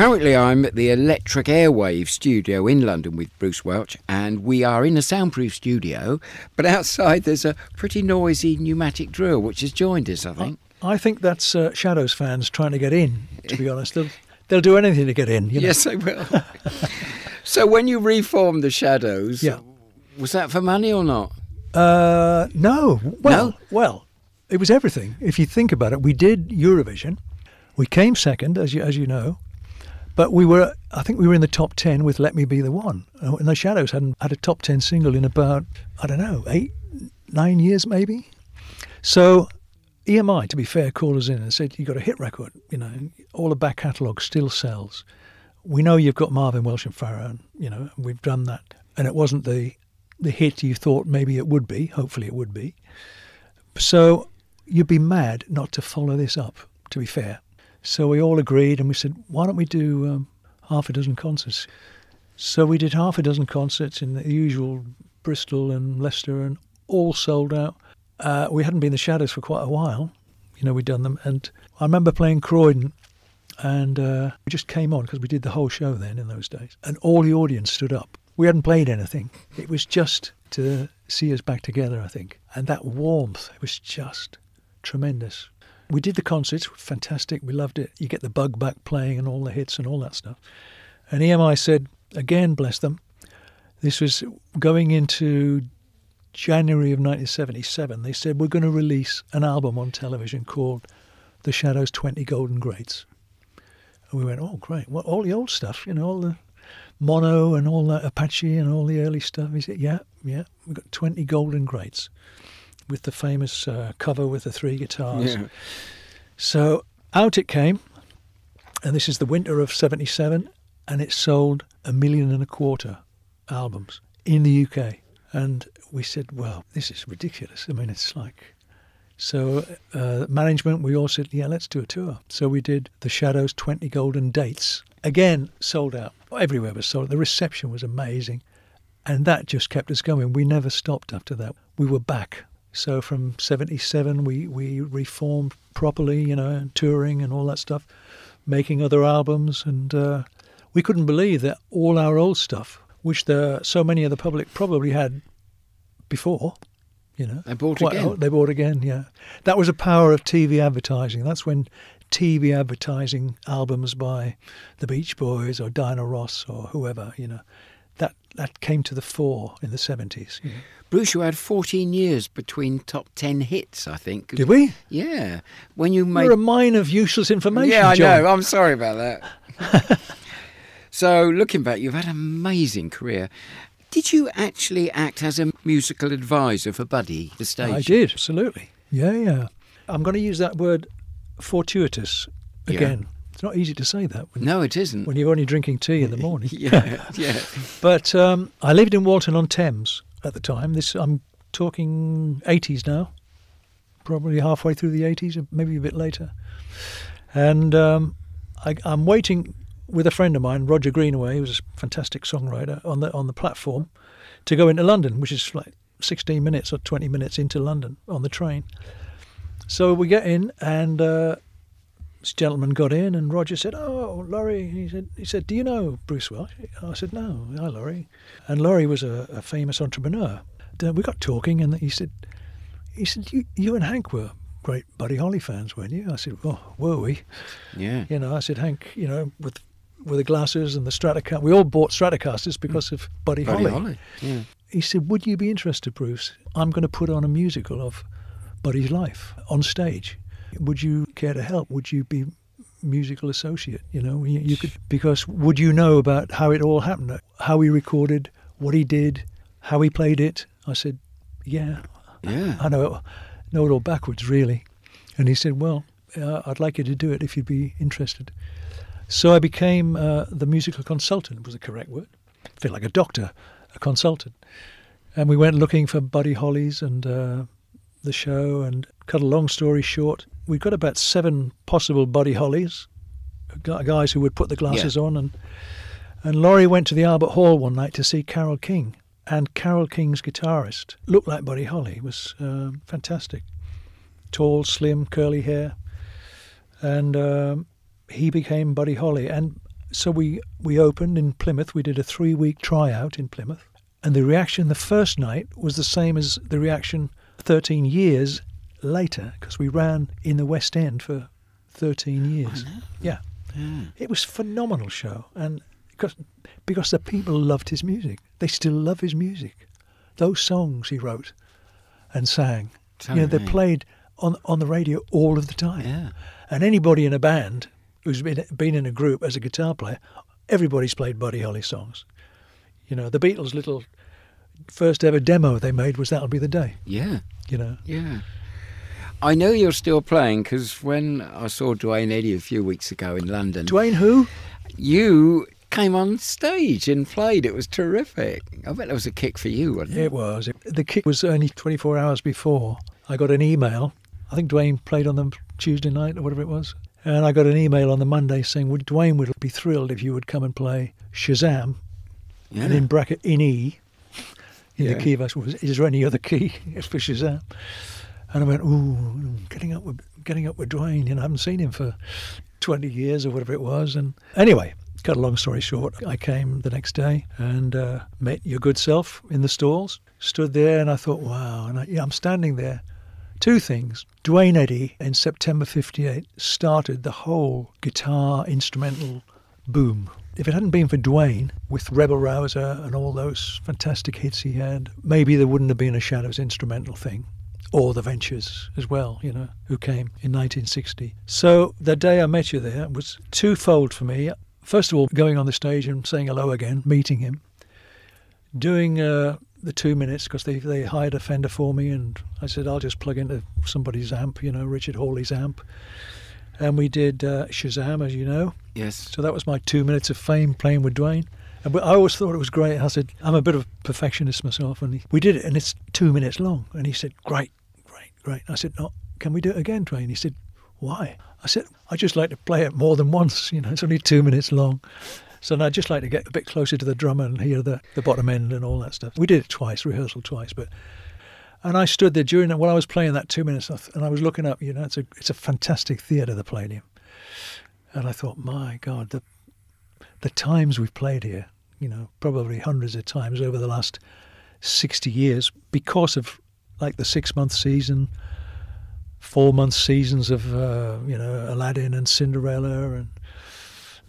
Currently, I'm at the Electric Airwave studio in London with Bruce Welch, and we are in a soundproof studio. But outside, there's a pretty noisy pneumatic drill which has joined us, I think. I think that's uh, Shadows fans trying to get in, to be honest. They'll, they'll do anything to get in. You know? Yes, they will. so, when you reformed the Shadows, Yeah. was that for money or not? Uh, no. Well, No? well, it was everything. If you think about it, we did Eurovision. We came second, as you as you know, but we were. I think we were in the top ten with "Let Me Be the One," Uh, and the Shadows hadn't had a top ten single in about I don't know eight, nine years maybe. So. EMI, to be fair, called us in and said, You've got a hit record, you know, all the back catalogue still sells. We know you've got Marvin Welch and Farrar, you know, we've done that. And it wasn't the the hit you thought maybe it would be. Hopefully, it would be. So you'd be mad not to follow this up. To be fair, so we all agreed, and we said, why don't we do um, half a dozen concerts? So we did half a dozen concerts in the usual Bristol and Leicester, and all sold out. Uh, we hadn't been in the Shadows for quite a while. You know, we'd done them, and I remember playing Croydon, and uh, we just came on because we did the whole show then in those days, and all the audience stood up. We hadn't played anything. It was just to see us back together, I think, and that warmth it was just tremendous. We did the concerts, fantastic. We loved it. You get the bug back playing and all the hits and all that stuff. And EMI said, again, bless them, this was going into January of 1977. They said, we're going to release an album on television called The Shadows 20 Golden Greats. And we went, oh, great. Well, all the old stuff, you know, all the mono and all that Apache and all the early stuff. He said, yeah, yeah, we've got 20 Golden Greats with the famous uh, cover with the three guitars. Yeah. So out it came, and this is the winter of 77, and it sold a million and a quarter albums in the UK. And we said, well, this is ridiculous. I mean, it's like. So, uh, management, we all said, yeah, let's do a tour. So, we did The Shadows 20 Golden Dates. Again, sold out. Everywhere was sold. The reception was amazing. And that just kept us going. We never stopped after that. We were back. So, from 77, we, we reformed properly, you know, and touring and all that stuff, making other albums. And uh, we couldn't believe that all our old stuff, which the, so many of the public probably had before, you know, They bought quite again. they bought again, yeah. That was a power of TV advertising. That's when TV advertising albums by the Beach Boys or Diana Ross or whoever, you know, that came to the fore in the seventies. You know. Bruce, you had 14 years between top 10 hits, I think. Did we? Yeah. When you made You're a mine of useless information. Yeah, I John. know. I'm sorry about that. so, looking back, you've had an amazing career. Did you actually act as a musical advisor for Buddy, the stage? I did, absolutely. Yeah, yeah. I'm going to use that word fortuitous Yeah. It's not easy to say that No, it isn't. when you're only drinking tea in the morning. yeah, yeah. But um, I lived in Walton on Thames at the time. This I'm talking 80s now, probably halfway through the 80s, maybe a bit later. And um, I, I'm waiting with a friend of mine, Roger Greenaway, who was a fantastic songwriter, on the on the platform to go into London, which is like 16 minutes or 20 minutes into London on the train. So we get in, and uh, this gentleman got in, and Roger said, "Oh, Laurie," he said, "He said, do you know Bruce Welch?" I said, "No, hi, Laurie." And Laurie was a, a famous entrepreneur. We got talking, and he said, "He said you, you and Hank were great Buddy Holly fans, weren't you?" I said, "Oh, were we?" Yeah. You know, I said, "Hank, you know, with with the glasses and the Stratocaster, we all bought Stratocasters because of Buddy, Buddy Holly." Holly. Yeah. He said, "Would you be interested, Bruce? I'm going to put on a musical of Buddy's life on stage. Would you care to help? Would you be musical associate? You know, you, you could because would you know about how it all happened, how he recorded, what he did, how he played it?" I said, "Yeah, Yeah. I know it, know it all backwards, really." And he said, "Well, uh, I'd like you to do it if you'd be interested." So I became uh, the musical consultant. Was the correct word? I feel like a doctor, a consultant. And we went looking for Buddy Hollies and uh, the show. And cut a long story short, we got about seven possible Buddy Hollies, guys who would put the glasses on. And and Laurie went to the Albert Hall one night to see Carole King. And Carole King's guitarist looked like Buddy Holly. He was um, fantastic, tall, slim, curly hair, and um, he became Buddy Holly. And so we we opened in Plymouth. We did a three week tryout in Plymouth, and the reaction the first night was the same as the reaction 13 years later because we ran in the West End for 13 years. Yeah, it was a phenomenal show, and because because the people loved his music, they still love his music. Those songs he wrote and sang, you know, they're played on on the radio all of the time. Yeah. And anybody in a band who's been been in a group as a guitar player, everybody's played Buddy Holly songs. You know, the Beatles' little first ever demo they made was "That'll Be the Day." Yeah. You know, Yeah. I know you're still playing because when I saw Duane Eddy a few weeks ago in London, Duane who? you came on stage and played. It was terrific. I bet it was a kick for you, wasn't it? It was. The kick was only 24 hours before. I got an email. I think Duane played on the Tuesday night or whatever it was. And I got an email on the Monday saying, would Duane would be thrilled if you would come and play Shazam, Yeah. and in bracket in E, in Yeah. the key of us, was, is there any other key for Shazam? And I went, ooh, getting up with getting up with Duane. You know, I haven't seen him for 20 years or whatever it was. And anyway, cut a long story short, I came the next day and uh, met your good self in the stalls. Stood there and I thought, wow. And I, yeah, I'm standing there. Two things. Duane Eddy in September 58 started the whole guitar instrumental boom. If it hadn't been for Duane with Rebel Rouser and all those fantastic hits he had, maybe there wouldn't have been a Shadows instrumental thing. Or the Ventures as well, you know, who came in 1960. So the day I met you there was twofold for me. First of all, going on the stage and saying hello again, meeting him, doing uh, the two minutes because they, they hired a Fender for me, and I said I'll just plug into somebody's amp, you know, Richard Hawley's amp, and we did uh, Shazam, as you know. Yes. So that was my two minutes of fame playing with Duane. And I always thought it was great. I said I'm a bit of a perfectionist myself, and he, we did it, and it's two minutes long. And he said, "Great, great, great." I said, "No, can we do it again, Duane?" He said, "Why?" I said, "I just like to play it more than once. You know, it's only two minutes long." So I'd just like to get a bit closer to the drummer and hear the, the bottom end and all that stuff. We did it twice, rehearsal twice, but and I stood there during that while I was playing that two minutes, and I was looking up. You know, it's a it's a fantastic theatre, the Palladium, and I thought, my God, the the times we've played here, you know, probably hundreds of times over the last sixty years, because of like the six month season, four month seasons of uh, you know Aladdin and Cinderella and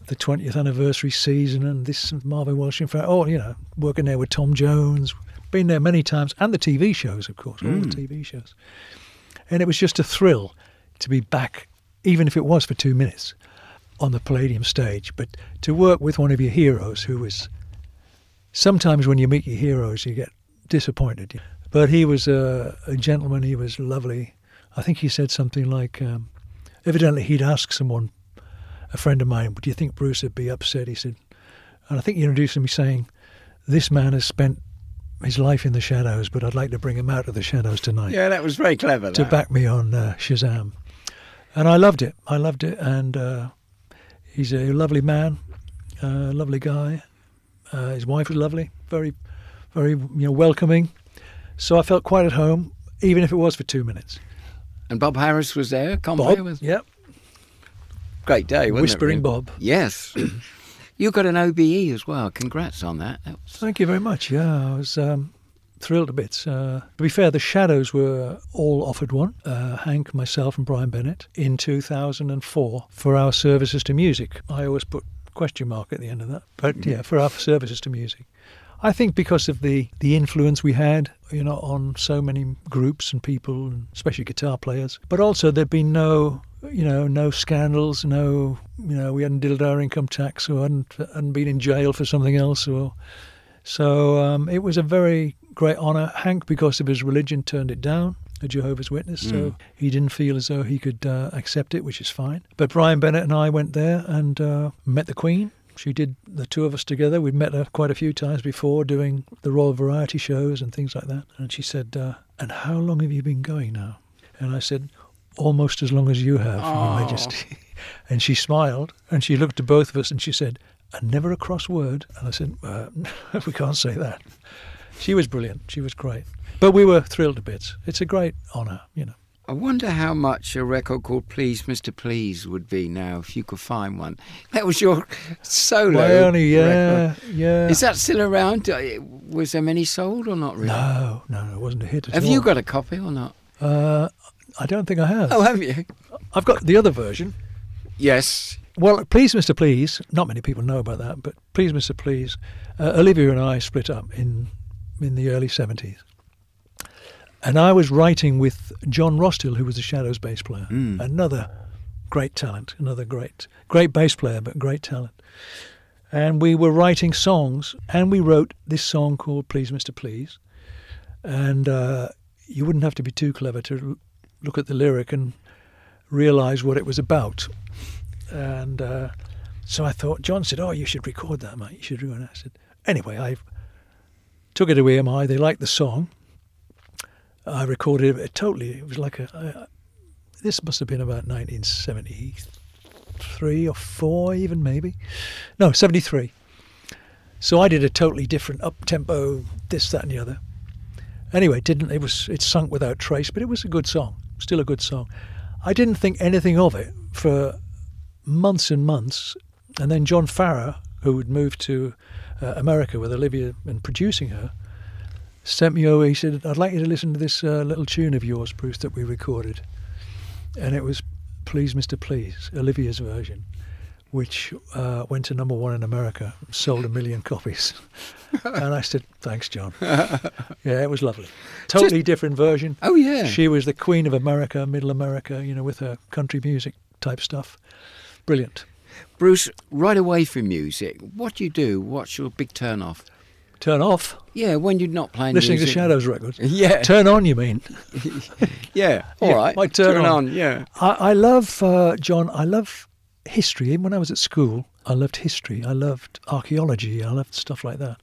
the 20th anniversary season and this Marvin Welch in fact oh you know working there with Tom Jones been there many times and the TV shows of course all the TV shows. And it was just a thrill to be back even if it was for two minutes on the Palladium stage but to work with one of your heroes who was sometimes when you meet your heroes you get disappointed but he was a, a gentleman he was lovely I think he said something like um, evidently he'd asked someone a friend of mine, do you think Bruce would be upset? He said, and I think he introduced me saying, this man has spent his life in the shadows, but I'd like to bring him out of the shadows tonight Yeah, that was very clever. to that. back me on uh, Shazam. And I loved it. I loved it. And uh, he's a lovely man, uh, lovely guy. Uh, his wife was lovely, very, very you know welcoming. So I felt quite at home, even if it was for two minutes. And Bob Harris was there. Conway Bob, was. yep. Great day, wasn't it? Whispering really? Bob. Yes. you got an OBE as well. Congrats on that. that was... Thank you very much. Yeah, I was um, thrilled a bit. Uh, to be fair, the Shadows were all offered one. Uh, Hank, myself, and Brian Bennett in 2004 for our services to music. I always put question mark at the end of that, but yeah, for our services to music. I think because of the, the influence we had, you know, on so many groups and people, and especially guitar players. But also there'd been no, you know, no scandals, no, you know, we hadn't did our income tax or hadn't, hadn't been in jail for something else. Or so um, it was a very great honour. Hank, because of his religion, turned it down. A Jehovah's Witness, so he didn't feel as though he could uh, accept it, which is fine. But Brian Bennett and I went there and uh, met the Queen. She did the two of us together. We'd met her quite a few times before doing the Royal Variety shows and things like that. And she said, uh, And how long have you been going now? And I said, Almost as long as you have, Your Majesty. And she smiled and she looked at both of us and she said, And never a cross word. And I said, uh, We can't say that. She was brilliant. She was great. But we were thrilled a bit. It's a great honour, you know. I wonder how much a record called Please Mr. Please would be now if you could find one. That was your solo. My only, yeah, record. yeah. Is that still around? Uh, Was there many sold or not really? No, no, no, it wasn't a hit at Have all. Have you got a copy or not? Uh, I don't think I have. Oh, have you? I've got the other version. Yes. Well, Please Mr. Please, not many people know about that, but Please Mr. Please, uh, Olivia and I split up in in the early 70s. And I was writing with John Rostill, who was the Shadows bass player, another great talent, another great, great bass player, but great talent. And we were writing songs, and we wrote this song called Please Mr. Please. And uh, you wouldn't have to be too clever to look at the lyric and realize what it was about. And uh, so I thought, John said, Oh, you should record that, mate. You should record it. I said, Anyway, I took it to EMI. They liked the song. I recorded it totally. It was like a. I, this must have been about 1973 or 4, even maybe. No, 73. So I did a totally different up tempo, this, that, and the other. Anyway, it didn't it was it sunk without trace, but it was a good song, still a good song. I didn't think anything of it for months and months, and then John Farrar, who had moved to uh, America with Olivia and producing her, sent me over. He said, "I'd like you to listen to this uh, little tune of yours, Bruce, that we recorded," and it was "Please, Mister Please," Olivia's version, which uh, went to number one in America, sold a million copies. and I said, "Thanks, John." yeah, it was lovely. Totally different version. Oh, yeah. She was the queen of America, Middle America, you know, with her country music type stuff. Brilliant. Bruce, right away from music, what do you do? What's your big turn off? Turn off. Yeah, when you're not playing Listening to. Shadows records. Yeah. Turn on, you mean? Yeah, all Yeah, right. my turn on. yeah. I, I love, uh, John, I love history. Even when I was at school, I loved history. I loved archaeology. I loved stuff like that.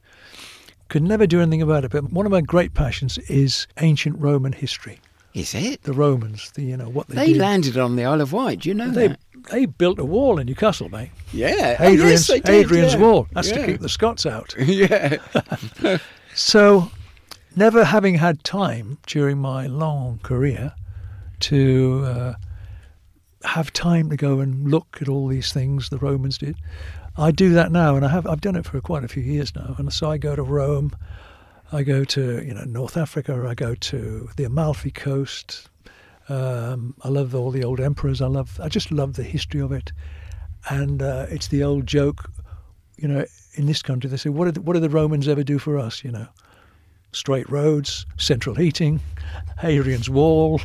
Could never do anything about it, but one of my great passions is ancient Roman history. Is it? The Romans, the you know what they, They landed on the Isle of Wight. Do you know They that? They built a wall in Newcastle, mate. Yeah. Oh, Hadrian's, yes, did, Hadrian's yeah. Wall. That's to keep the Scots out. yeah. So, never having had time during my long career to uh, have time to go and look at all these things the Romans did, I do that now, and I have I've done it for quite a few years now. And so I go to Rome, I go to you know North Africa, I go to the Amalfi Coast. Um, I love all the old emperors. I love I just love the history of it, and uh, it's the old joke, you know. In this country, they say, "What did what did the Romans ever do for us?" You know, straight roads, central heating, Hadrian's Wall.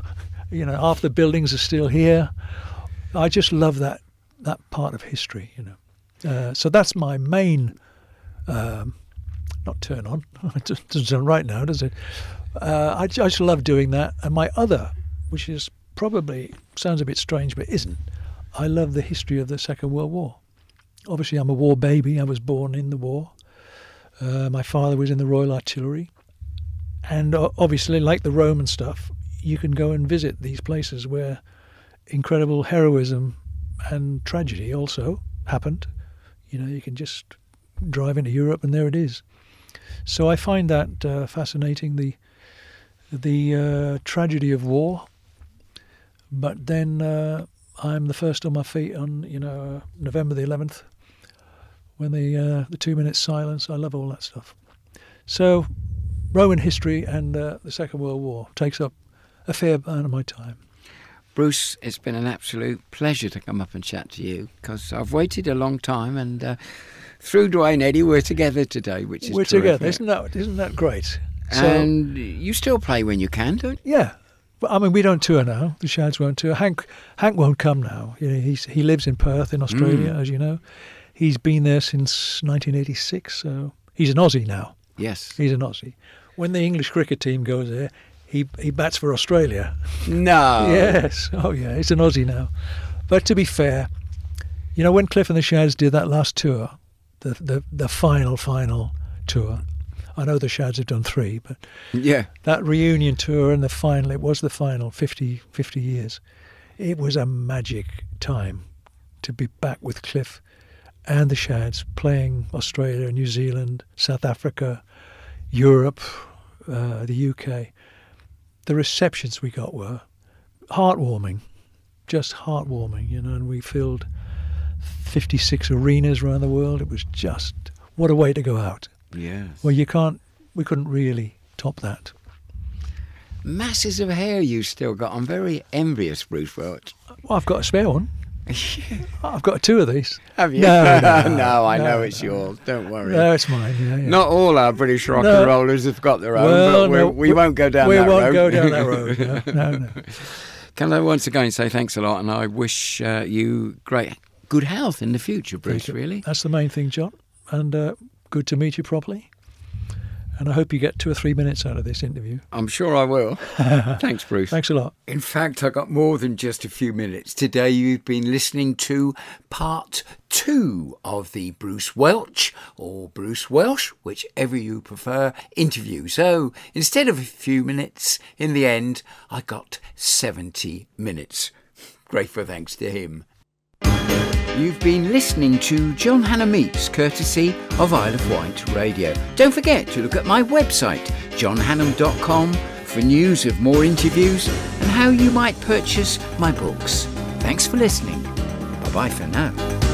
You know, half the buildings are still here. I just love that that part of history. You know, uh, so that's my main. Um, not turn on. it doesn't sound right now, does it? Uh, I, I just love doing that. And my other, which is probably sounds a bit strange, but isn't. I love the history of the Second World War. Obviously, I'm a war baby. I was born in the war. Uh, my father was in the Royal Artillery. And obviously, like the Roman stuff, you can go and visit these places where incredible heroism and tragedy also happened. You know, you can just drive into Europe and there it is. So I find that uh, fascinating the the uh, tragedy of war, but then uh, I'm the first on my feet on you know uh, November the 11th when the uh, the two minutes silence. I love all that stuff. So Roman history and uh, the Second World War takes up a fair amount of my time. Bruce, it's been an absolute pleasure to come up and chat to you because I've waited a long time and uh, through Duane Eddy we're together today, which is We're terrific. together, isn't that isn't that great? And you still play when you can, don't you? Yeah. I mean, we don't tour now. The Shads won't tour. Hank Hank won't come now. You know, he's, he lives in Perth in Australia, Mm. as you know. He's been there since 1986, so he's an Aussie now. Yes. He's an Aussie. When the English cricket team goes there, he, he bats for Australia. No. Yes. Oh, yeah. He's an Aussie now. But to be fair, you know, when Cliff and the Shads did that last tour, the, the, the final, final tour, I know the Shads have done three, but Yeah. that reunion tour and the final, it was the final 50, 50 years. It was a magic time to be back with Cliff and the Shads playing Australia, New Zealand, South Africa, Europe, uh, the UK. The receptions we got were heartwarming, just heartwarming, you know, and we filled 56 arenas around the world. It was just, what a way to go out. Yes. Well, you can't, we couldn't really top that. Masses of hair you still got. I'm very envious, Bruce Welch. Well, I've got a spare one. I've got two of these. Have you? No, no, No, I no, know it's yours. Don't worry. No, it's mine. Yeah, yeah. Not all our British rock and rollers have got their own, well, but we won't go down we that won't road. go down that road. No, no, no. Can I once again say thanks a lot, and I wish uh, you great, good health in the future, Bruce. Really. That's the main thing, John. And uh, good to meet you properly. And I hope you get two or three minutes out of this interview. I'm sure I will. Thanks, Bruce. Thanks a lot. In fact, I got more than just a few minutes. Today, you've been listening to part two of the Bruce Welch or Bruce Welsh, whichever you prefer, interview. So instead of a few minutes, in the end, I got 70 minutes. Grateful thanks to him. You've been listening to John Hannam Meets, courtesy of Isle of Wight Radio. Don't forget to look at my website, johnhannam.com, for news of more interviews and how you might purchase my books. Thanks for listening. Bye bye for now.